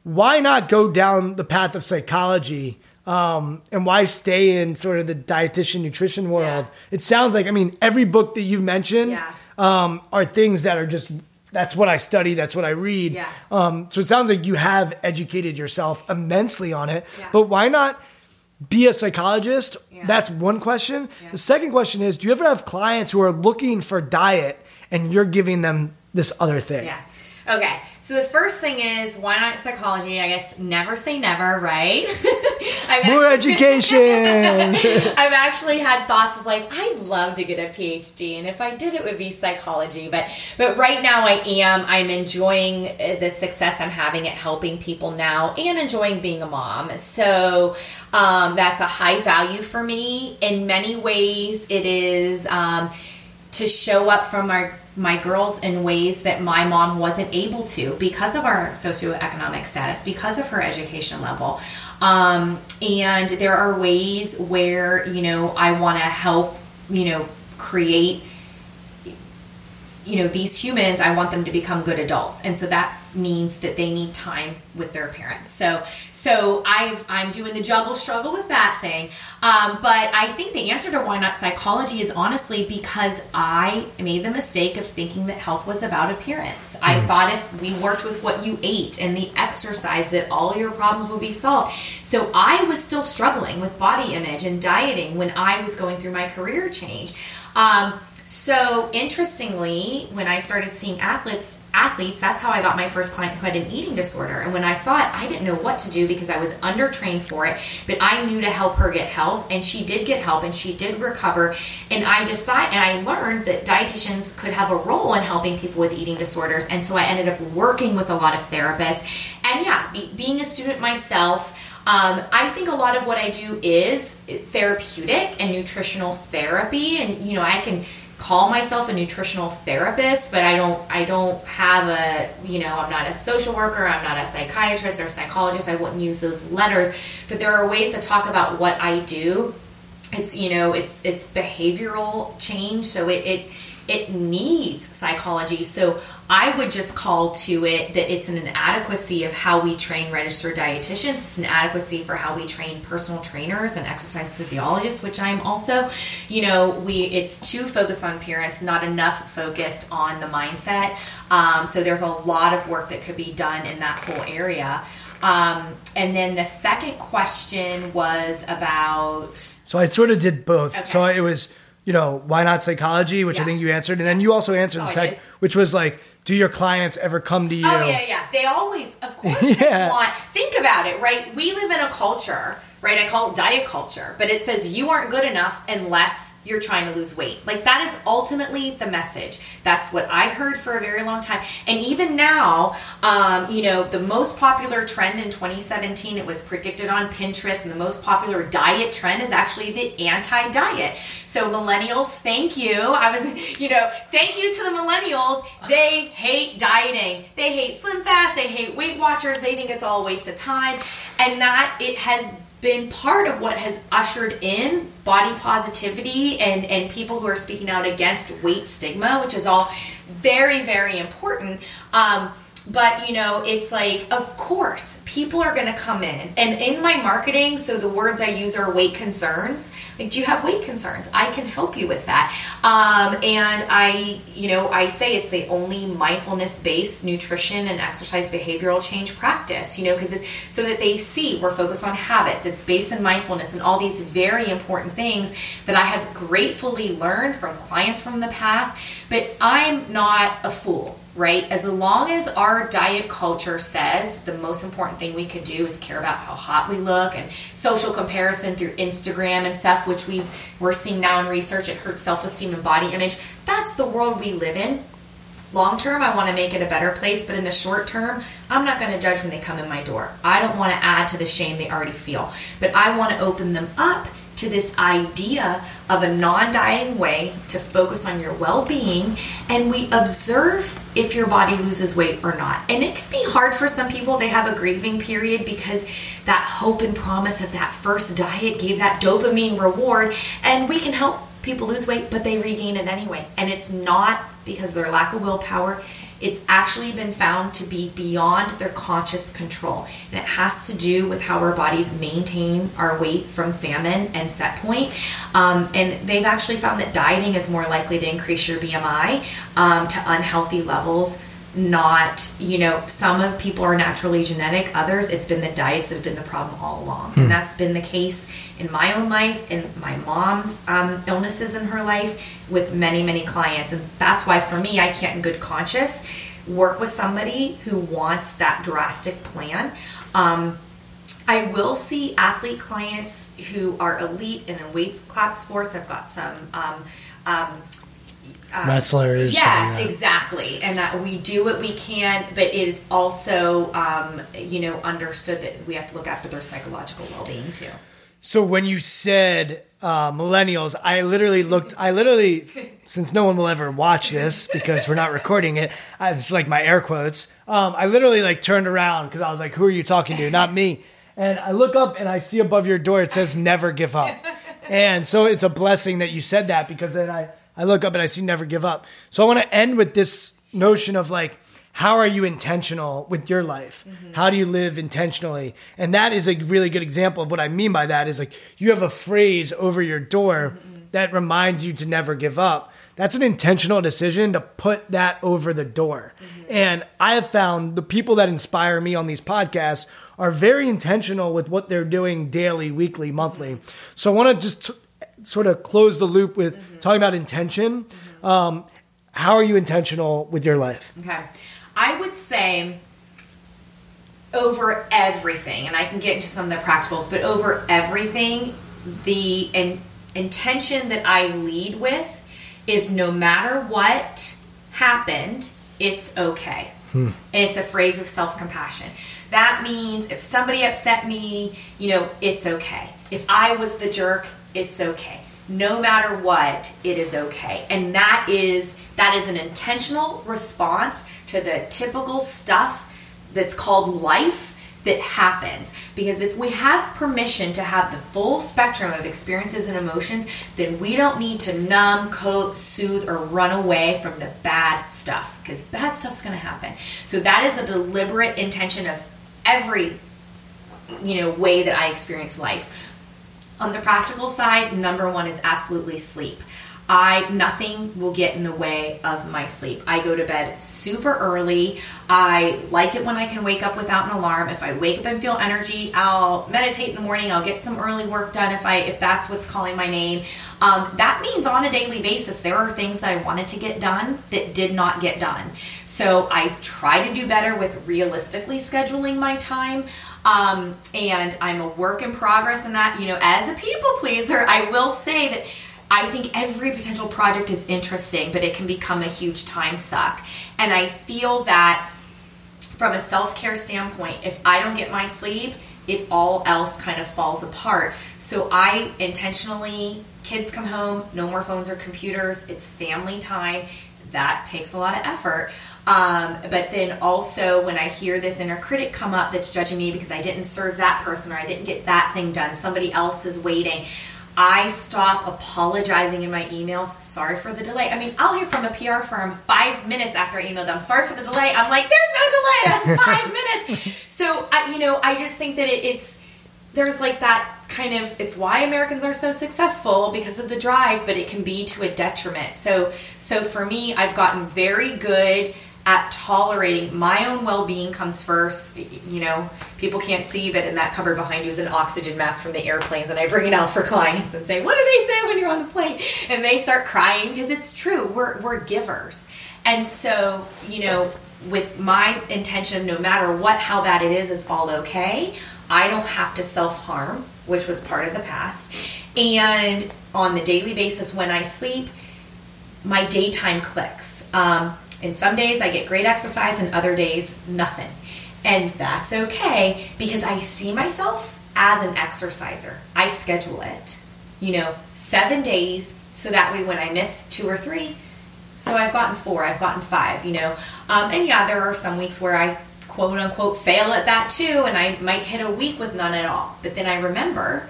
why not go down the path of psychology um, and why stay in sort of the dietitian nutrition world Yeah. it sounds like i mean every book that you've mentioned Yeah. um, are things that are just that's what i study that's what i read Yeah. um, so it sounds like you have educated yourself immensely on it Yeah. but why not be a psychologist Yeah. that's one question the second question is do you ever have clients who are looking for diet and you're giving them this other thing Yeah. Okay. So the first thing is why not psychology? I guess never say never, right? [LAUGHS] More actually- education [LAUGHS] I've actually had thoughts of like I'd love to get a PhD, and if I did, it would be psychology. But but right now, I am. I'm enjoying uh, the success I'm having at helping people now, and enjoying being a mom. So um, that's a high value for me. In many ways, it is um, to show up from my my girls in ways that my mom wasn't able to because of our socioeconomic status, because of her education level. Um, and there are ways where, you know, I want to help, you know, create you know these humans i want them to become good adults. And so that means that they need time with their parents. So so i've i'm doing the juggle struggle with that thing. Um, but i think the answer to why not psychology is honestly because i made the mistake of thinking that health was about appearance. Mm. i thought if we worked with what you ate and the exercise that all your problems would be solved. So i was still struggling with body image and dieting when i was going through my career change. Um, so interestingly, when I started seeing athletes, athletes, that's how I got my first client who had an eating disorder. And when I saw it, I didn't know what to do because I was undertrained for it, but I knew to help her get help and she did get help and she did recover. And I decided and I learned that dietitians could have a role in helping people with eating disorders. And so I ended up working with a lot of therapists. And yeah, be, being a student myself, um, I think a lot of what I do is therapeutic and nutritional therapy, and you know, I can call myself a nutritional therapist, but I don't I don't have a you know I'm not a social worker, I'm not a psychiatrist or psychologist. I wouldn't use those letters, but there are ways to talk about what I do. It's you know it's it's behavioral change, so it it it needs psychology. So I would just call to it that it's an inadequacy of how we train registered dietitians, it's an inadequacy for how we train personal trainers and exercise physiologists, which I'm also. You know, we it's too focused on parents, not enough focused on the mindset. Um, so there's a lot of work that could be done in that whole area. Um, and then the second question was about. So I sort of did both. Okay. So it was you know, why not psychology, which yeah. I think you answered, and then you also answered oh, the second, which was like, do your clients ever come to oh, you? Oh yeah, yeah. They always, of [LAUGHS] course, yeah. they want. Think about it, right? We live in a culture right? I call it diet culture, but it says you aren't good enough unless you're trying to lose weight. Like that is ultimately the message. That's what I heard for a very long time. And even now, um, you know, the most popular trend in 2017, it was predicted on Pinterest, and the most popular diet trend is actually the anti diet. So, millennials, thank you. I was, you know, thank you to the millennials. They hate dieting, they hate Slim Fast, they hate Weight Watchers, they think it's all a waste of time. And that it has been part of what has ushered in body positivity and, and people who are speaking out against weight stigma, which is all very, very important. Um, but you know it's like of course people are going to come in. And in my marketing so the words i use are weight concerns. Like do you have weight concerns? I can help you with that. Um, and i you know i say it's the only mindfulness based nutrition and exercise behavioral change practice you know because it's so that they see we're focused on habits. It's based in mindfulness and all these very important things that i have gratefully learned from clients from the past. But i'm not a fool right? As long as our diet culture says the most important thing we could do is care about how hot we look and social comparison through Instagram and stuff, which we we're seeing now in research, it hurts self-esteem and body image. That's the world we live in. Long term, I want to make it a better place, but in the short term, I'm not going to judge when they come in my door. I don't want to add to the shame they already feel, but I want to open them up to this idea of a non dieting way to focus on your well being, and we observe if your body loses weight or not. And it can be hard for some people, they have a grieving period because that hope and promise of that first diet gave that dopamine reward, and we can help people lose weight, but they regain it anyway. And it's not because of their lack of willpower it's actually been found to be beyond their conscious control. And it has to do with how our bodies maintain our weight from famine and set point. Um, and they've actually found that dieting is more likely to increase your BMI um, to unhealthy levels not you know some of people are naturally genetic others it's been the diets that have been the problem all along hmm. and that's been the case in my own life in my mom's um, illnesses in her life with many many clients and that's why for me i can't in good conscience work with somebody who wants that drastic plan um, I will see athlete clients who are elite in a weight class sports. I've got some um, um, um, wrestlers. Yes, exactly. And that we do what we can, but it is also, um, you know, understood that we have to look after their psychological well being too. So when you said uh, millennials, I literally looked. I literally, since no one will ever watch this because we're not recording it, I, it's like my air quotes. Um, I literally like turned around because I was like, "Who are you talking to? Not me." And I look up and I see above your door it says "Never give up," and so it's a blessing that you said that because then I I look up and I see never give up. So I want to end with this notion of like, how are you intentional with your life? Mm-hmm. How do you live intentionally? And that is a really good example of what I mean by that is like you have a phrase over your door mm-hmm. that reminds you to never give up. That's an intentional decision to put that over the door. Mm-hmm. And I have found the people that inspire me on these podcasts are very intentional with what they're doing daily, weekly, monthly. So I want to just sort of close the loop with mm-hmm. talking about intention. Mm-hmm. Um, how are you intentional with your life? Okay. I would say over everything, and I can get into some of the practicals, but over everything, the in, intention that I lead with is no matter what happened, it's okay. Hmm. And it's a phrase of self compassion. That means if somebody upset me, you know, it's okay. If I was the jerk, it's okay. No matter what, it is okay. And that is that is an intentional response to the typical stuff that's called life that happens. Because if we have permission to have the full spectrum of experiences and emotions, then we don't need to numb, cope, soothe, or run away from the bad stuff. Because bad stuff's to happen. So that is a deliberate intention of every you know way that I experience life. On the practical side, number one is absolutely sleep. I nothing will get in the way of my sleep. I go to bed super early. I like it when I can wake up without an alarm. If I wake up and feel energy, I'll meditate in the morning. I'll get some early work done if I if that's what's calling my name. Um, that means on a daily basis there are things that I wanted to get done that did not get done. So I try to do better with realistically scheduling my time. Um, and I'm a work in progress in that. You know, as a people pleaser, I will say that I think every potential project is interesting, but it can become a huge time suck. And I feel that from a self care standpoint, if I don't get my sleep, it all else kind of falls apart. So I intentionally, kids come home, no more phones or computers, it's family time. That takes a lot of effort. Um, but then also, when I hear this inner critic come up that's judging me because I didn't serve that person or I didn't get that thing done, somebody else is waiting. I stop apologizing in my emails. Sorry for the delay. I mean, I'll hear from a PR firm five minutes after I emailed them. Sorry for the delay. I'm like, there's no delay. That's [LAUGHS] five minutes. So, I, you know, I just think that it, it's there's like that kind of it's why Americans are so successful because of the drive, but it can be to a detriment. So, so for me, I've gotten very good at tolerating. My own well-being comes first. You know people can't see but in that cupboard behind you is an oxygen mask from the airplanes and i bring it out for clients and say what do they say when you're on the plane? And they start crying because it's true. We're, we're givers. And so you know with my intention no matter what how bad it is it's all okay. I don't have to self-harm which was part of the past and on the daily basis when i sleep my daytime clicks um, and some days I get great exercise, and other days, nothing. And that's okay because I see myself as an exerciser. I schedule it, you know, seven days so that way when I miss two or three, so I've gotten four, I've gotten five, you know. Um, and yeah, there are some weeks where I quote unquote fail at that too, and I might hit a week with none at all. But then I remember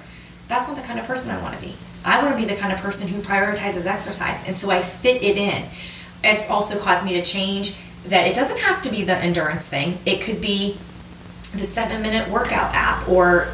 that's not the kind of person I want to be. I want to be the kind of person who prioritizes exercise, and so I fit it in it's also caused me to change that it doesn't have to be the endurance thing. It could be the seven minute workout app or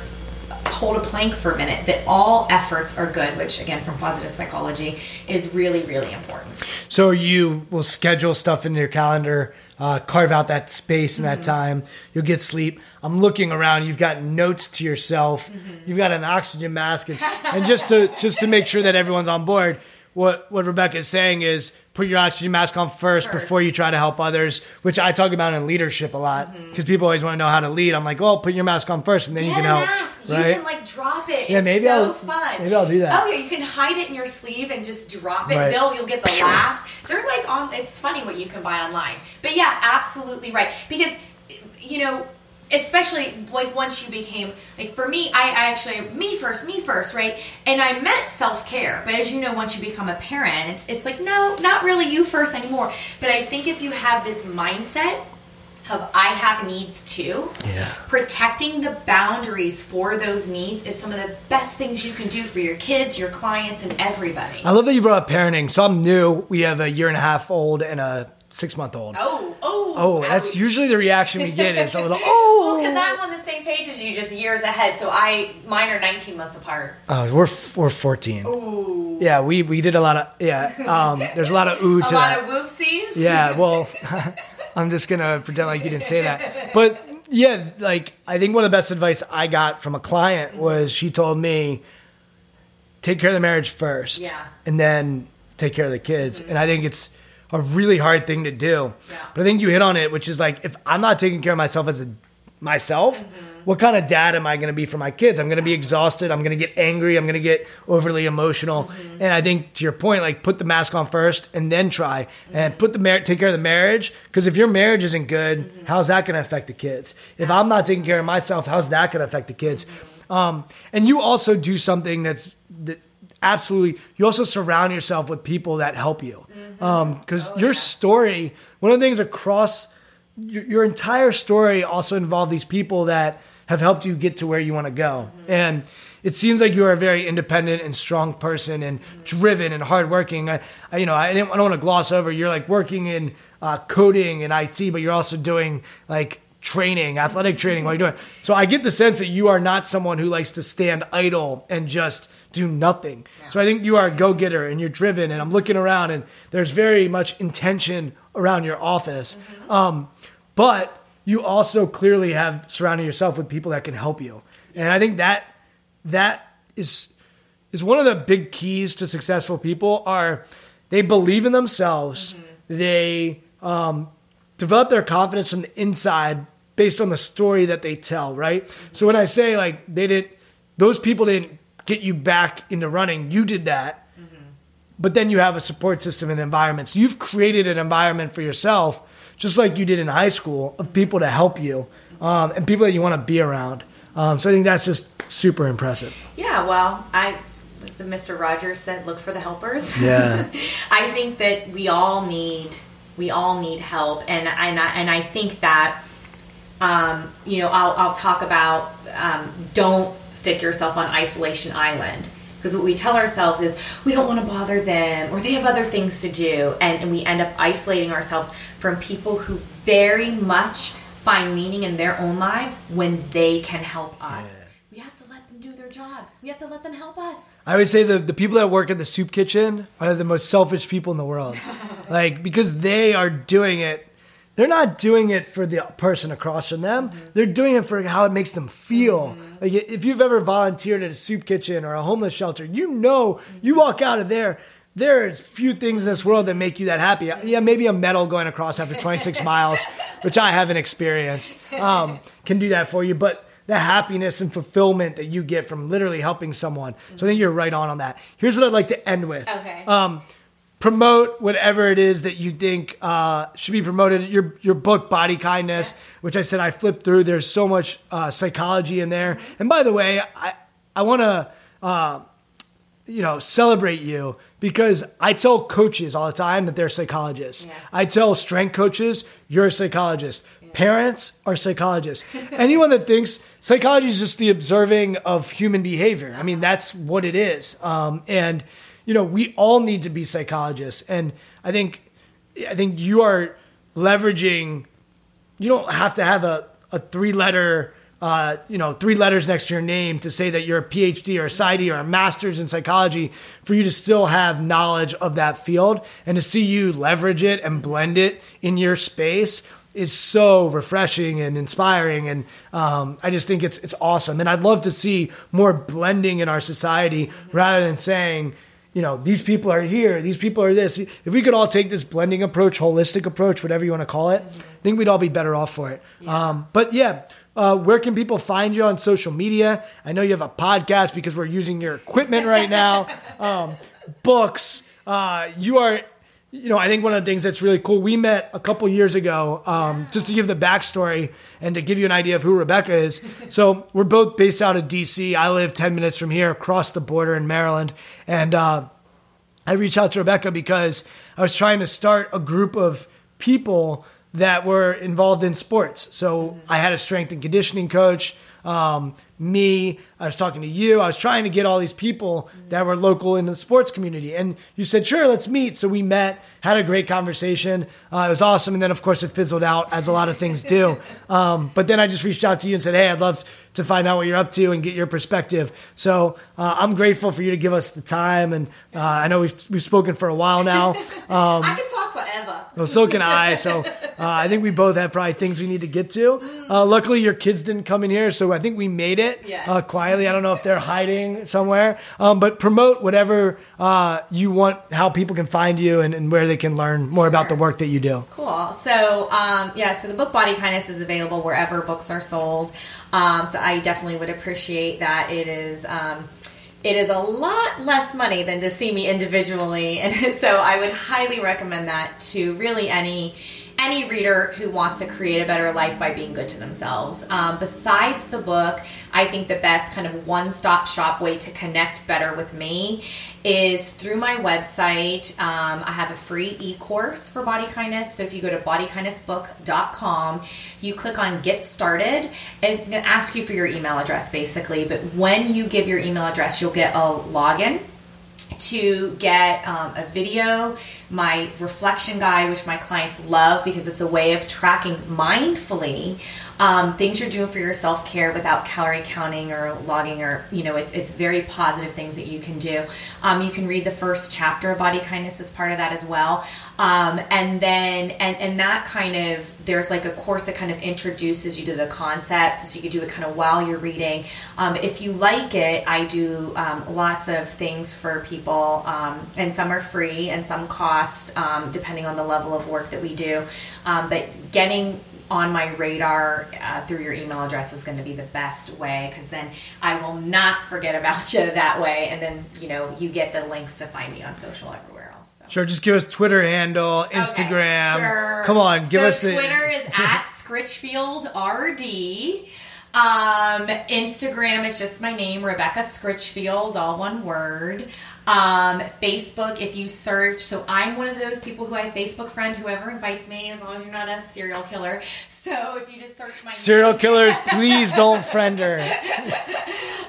hold a plank for a minute that all efforts are good which again from positive psychology is really really important so you will schedule stuff in your calendar uh, carve out that space and that mm-hmm. time. You'll get sleep. I'm looking around. You've got notes to yourself. Mm-hmm. you've got an oxygen mask and, and just to just to make sure that everyone's on board what what Rebecca is saying is put your oxygen mask on first, first, before you try to help others, which I talk about in leadership a lot because mm-hmm. people always want to know how to lead. I'm like, oh, put your mask on first, and then Get you can help. Mask. Right? You can like drop it. Yeah, maybe so I'll, fun. Maybe I'll do that. Oh yeah, you can hide it in your sleeve and just drop it. Right. They'll you'll get the laughs. They're like on. It's funny what you can buy online. But yeah, absolutely right because you know especially like once you became like for me I, I, actually me first me first right and i meant self-care but as you know once you become a parent it's like no not really you first anymore but i think if you have this mindset of I have needs too. Yeah. Protecting the boundaries for those needs is some of the best things you can do for your kids, your clients, and everybody. I love that you brought up parenting. So I'm new. We have a year and a half old and a six month old. Oh, oh, Oh, that's ouch. usually the reaction we get is oh, a little, [LAUGHS] oh. Well, oh. because I'm on the same page as you, just years ahead. So I, mine are 19 months apart. Oh, we're we're 14. Ooh, Yeah, we we did a lot of yeah. Um, there's a lot of ooh [LAUGHS] To a lot that. of whoopsies. yeah, well, [LAUGHS] I'm just gonna pretend like you didn't say that. But yeah, like I think one of the best advice I got from a client mm-hmm. was she told me, take care of the marriage first, Yeah. and then take care of the kids. Mm-hmm. And I think it's a really hard thing to do. Yeah. But I think you hit on it, which is like if I'm not taking care of myself as a myself, mm-hmm. what kind of dad am I going to be for my kids? I'm going to be exhausted. I'm going to get angry. I'm going to get overly emotional. Mm-hmm. And I think to your point, like put the mask on first and then try and mm-hmm. put the mar- take care of the marriage. Because if your marriage isn't good, how's that going to affect the kids? If I'm not taking care of myself, how's that going to affect the kids? Um, and you also do something that's that absolutely. You also surround yourself with people that help you. Um, because oh, your story, one of the things across your, your entire story also involved these people that have helped you get to where you want to go. Mm-hmm. And it seems like you are a very independent and strong person and mm-hmm. driven and hardworking. I, I you know, I, didn't, I don't want to gloss over. You're like working in uh, coding and IT, but you're also doing like training, athletic training while you're doing. So I get the sense that you are not someone who likes to stand idle and just do nothing. So I think you are a go getter and you're driven. And I'm looking around and there's very much intention around your office. Um, but you also clearly have surrounded yourself with people that can help you. And I think that that is is one of the big keys to successful people are they believe in themselves. They um, develop their confidence from the inside based on the story that they tell, right? So when I say like they did, those people didn't get you back into running. You did that, but then you have a support system and environment. So you've created an environment for yourself, just like you did in high school, of people to help you um, and people that you want to be around. Um, so I think that's just super impressive. Yeah, well, I as Mr. Rogers said, look for the helpers. Yeah. [LAUGHS] I think that we all need we all need help, and and I, and I think that um, you know I'll I'll talk about um, don't stick yourself on isolation island. Because what we tell ourselves is we don't want to bother them or they have other things to do. And, and we end up isolating ourselves from people who very much find meaning in their own lives when they can help us. We have to let them do their jobs. We have to let them help us. I always say the, the people that work at the soup kitchen are the most selfish people in the world. [LAUGHS] like, because they are doing it, they're not doing it for the person across from them. Mm-hmm. They're doing it for how it makes them feel. Mm-hmm. Like, if you've ever volunteered at a soup kitchen or a homeless shelter, you know, you walk out of there, there's few things in this world that make you that happy. Yeah, maybe a medal going across after 26 [LAUGHS] miles, which I haven't experienced, um, can do that for you. But the happiness and fulfillment that you get from literally helping someone. So I think you're right on on that. Here's what I'd like to end with. Okay. Um, promote whatever it is that you think uh, should be promoted. Your your book, Body Kindness, which I said I flipped through. There's so much uh, psychology in there. And by the way, I I want to. Uh, you know, celebrate you because I tell coaches all the time that they're psychologists. Yeah. I tell strength coaches, you're a psychologist. Parents are psychologists. [LAUGHS] Anyone that thinks psychology is just the observing of human behavior. I mean, that's what it is. Um, and you know, we all need to be psychologists. And I think, I think you are leveraging. You don't have to have a, a three letter uh, you know, three letters next to your name to say that you're a PhD or a PsyD or a master's in psychology for you to still have knowledge of that field and to see you leverage it and blend it in your space is so refreshing and inspiring. And um, I just think it's it's awesome. And I'd love to see more blending in our society rather than saying, you know, these people are here, these people are this. If we could all take this blending approach, holistic approach, whatever you want to call it, I think we'd all be better off for it. Um, but yeah, uh, where can people find you on social media? I know you have a podcast because we're using your equipment right now. [LAUGHS] um, books. Uh, you are, you know, I think one of the things that's really cool. We met a couple years ago, um, just to give the backstory and to give you an idea of who Rebecca is. So we're both based out of DC. I live 10 minutes from here, across the border in Maryland. And uh, I reached out to Rebecca because I was trying to start a group of people that were involved in sports. So I had a strength and conditioning coach. Um, me, I was talking to you. I was trying to get all these people that were local in the sports community. And you said, sure, let's meet. So we met, had a great conversation. Uh, it was awesome. And then, of course, it fizzled out, as a lot of things do. [LAUGHS] Um, but then I just reached out to you and said, hey, I'd love to find out what you're up to and get your perspective. So uh, I'm grateful for you to give us the time. And uh, I know we've, we've spoken for a while now. [LAUGHS] Um, I can talk forever. Well, so can I. So uh, I think we both have probably things we need to get to. Uh, luckily, your kids didn't come in here. So I think we made it yes. Uh, quietly. I don't know if they're hiding somewhere. Um, but promote whatever uh, you want, how people can find you and, and where they can learn more sure. about the work that you do. Cool. So, um, yeah, so the book Body Kindness is available wherever books are sold. Um, so I definitely would appreciate that. It is. Um, it is a lot less money than to see me individually, [LAUGHS] and so I would highly recommend that to really any any reader who wants to create a better life by being good to themselves. Um, besides the book, I think the best kind of one stop shop way to connect better with me is through my website. Um, I have a free e course for body kindness. So if you go to bodykindnessbook.com, you click on Get Started. It's going to ask you for your email address basically. But when you give your email address, you'll get a login to get um, a video, my reflection guide, which my clients love because it's a way of tracking mindfully um, things you're doing for your self care without calorie counting or logging, or you know, it's it's very positive things that you can do. Um, you can read the first chapter of Body Kindness as part of that as well, um, and then and and that kind of there's like a course that kind of introduces you to the concepts, so you can do it kind of while you're reading. Um, if you like it, I do um, lots of things for people, um, and some are free and some cost depending on the level of work that we do. but getting on my radar uh, through your email address is going to be the best way because then I will not forget about [LAUGHS] you that way. And then, you know, you get the links to find me on social everywhere else. So. Sure. Just give us Twitter handle, Instagram. Okay, sure. Come on, give so us the. Twitter is [LAUGHS] at Scritchfield RD. Um, Instagram is just my name, Rebecca Scritchfield, all one word. Um, Facebook, if you search, so I'm one of those people who I Facebook friend whoever invites me, as long as you're not a serial killer. So if you just search my serial name. killers, [LAUGHS] please don't friend her.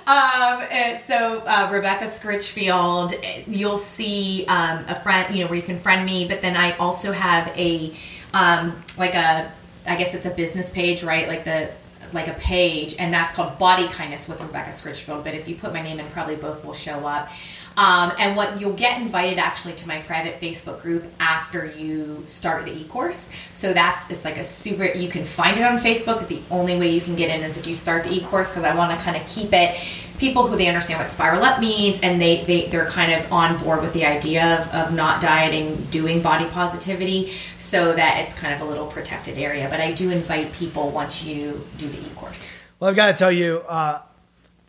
um, so uh, Rebecca Scritchfield, you'll see um, a friend, you know, where you can friend me. But then I also have a um, like a, I guess it's a business page, right? Like the like a page, and that's called Body Kindness with Rebecca Scritchfield. But if you put my name in, probably both will show up. Um, and what you'll get invited actually to my private Facebook group after you start the e-course. So that's it's like a super. You can find it on Facebook, but the only way you can get in is if you start the e-course because I want to kind of keep it people who they understand what spiral up means and they, they they're kind of on board with the idea of, of not dieting doing body positivity so that it's kind of a little protected area but i do invite people once you do the e-course well i've got to tell you uh,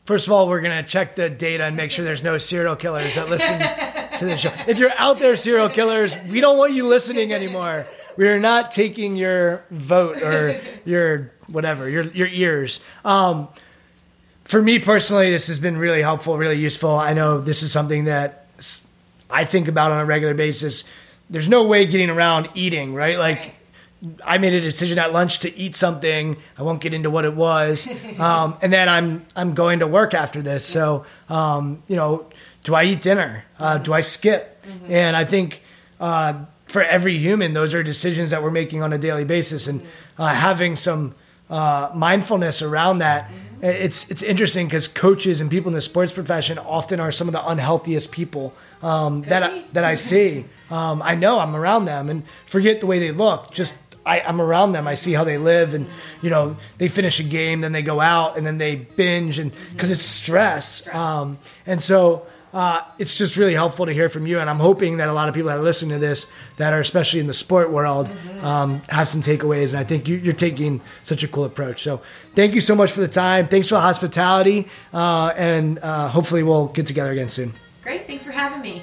First of all, we're going to check the data and make sure there's no serial killers that listen to the show. If you're out there, serial killers, we don't want you listening anymore. We are not taking your vote or your whatever, your your ears. Um, for me personally, this has been really helpful, really useful. I know this is something that I think about on a regular basis. There's no way getting around eating, right? Like right. I made a decision at lunch to eat something. I won't get into what it was, [LAUGHS] um, and then I'm I'm going to work after this. So um, you know, do I eat dinner? Uh, mm-hmm. Do I skip? Mm-hmm. And I think uh, for every human, those are decisions that we're making on a daily basis, and mm-hmm. uh, having some uh, mindfulness around that. Mm-hmm. It's it's interesting because coaches and people in the sports profession often are some of the unhealthiest people um, that I, that I [LAUGHS] see. Um, I know I'm around them, and forget the way they look. Just I, am around them. I see how they live, and you know, they finish a game, then they go out, and then they binge, and because it's stress. Um, and so uh, it's just really helpful to hear from you. And I'm hoping that a lot of people that are listening to this, that are especially in the sport world, mm-hmm. um, have some takeaways. And I think you, are taking such a cool approach. So thank you so much for the time. Thanks for the hospitality, uh, and uh, hopefully we'll get together again soon. Great. Thanks for having me.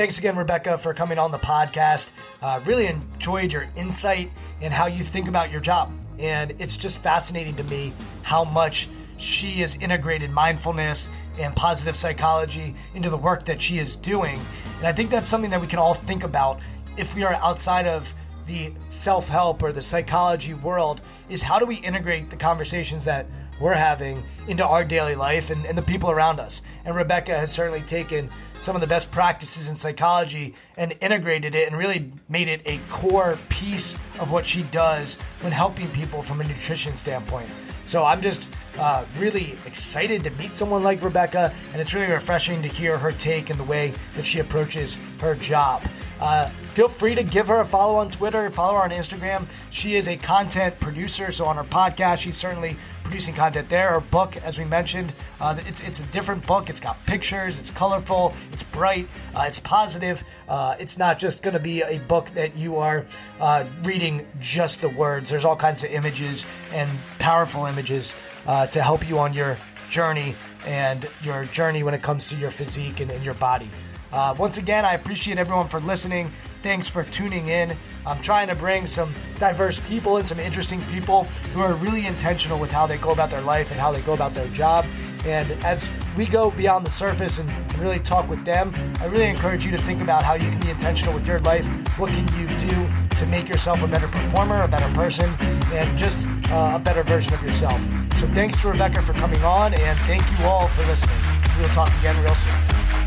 Thanks again, Rebecca, for coming on the podcast. Uh, really enjoyed your insight and how you think about your job. And it's just fascinating to me how much she has integrated mindfulness and positive psychology into the work that she is doing. And I think that's something that we can all think about if we are outside of the self help or the psychology world is how do we integrate the conversations that we're having into our daily life and, and the people around us. And Rebecca has certainly taken some of the best practices in psychology and integrated it and really made it a core piece of what she does when helping people from a nutrition standpoint. So I'm just uh, really excited to meet someone like Rebecca, and it's really refreshing to hear her take and the way that she approaches her job. Uh, feel free to give her a follow on Twitter, follow her on Instagram. She is a content producer, so on her podcast, she certainly producing content there. Our book, as we mentioned, uh, it's it's a different book. It's got pictures. It's colorful. It's bright. Uh, it's positive. Uh, it's not just going to be a book that you are uh, reading just the words. There's all kinds of images and powerful images uh, to help you on your journey and your journey when it comes to your physique and, and your body. Uh, once again, I appreciate everyone for listening. Thanks for tuning in. I'm trying to bring some diverse people and some interesting people who are really intentional with how they go about their life and how they go about their job. And as we go beyond the surface and, really talk with them, I really encourage you to think about how you can be intentional with your life. What can you do to make yourself a better performer, a better person, and just uh, a better version of yourself? So thanks to Rebecca for coming on, and thank you all for listening. We will talk again real soon.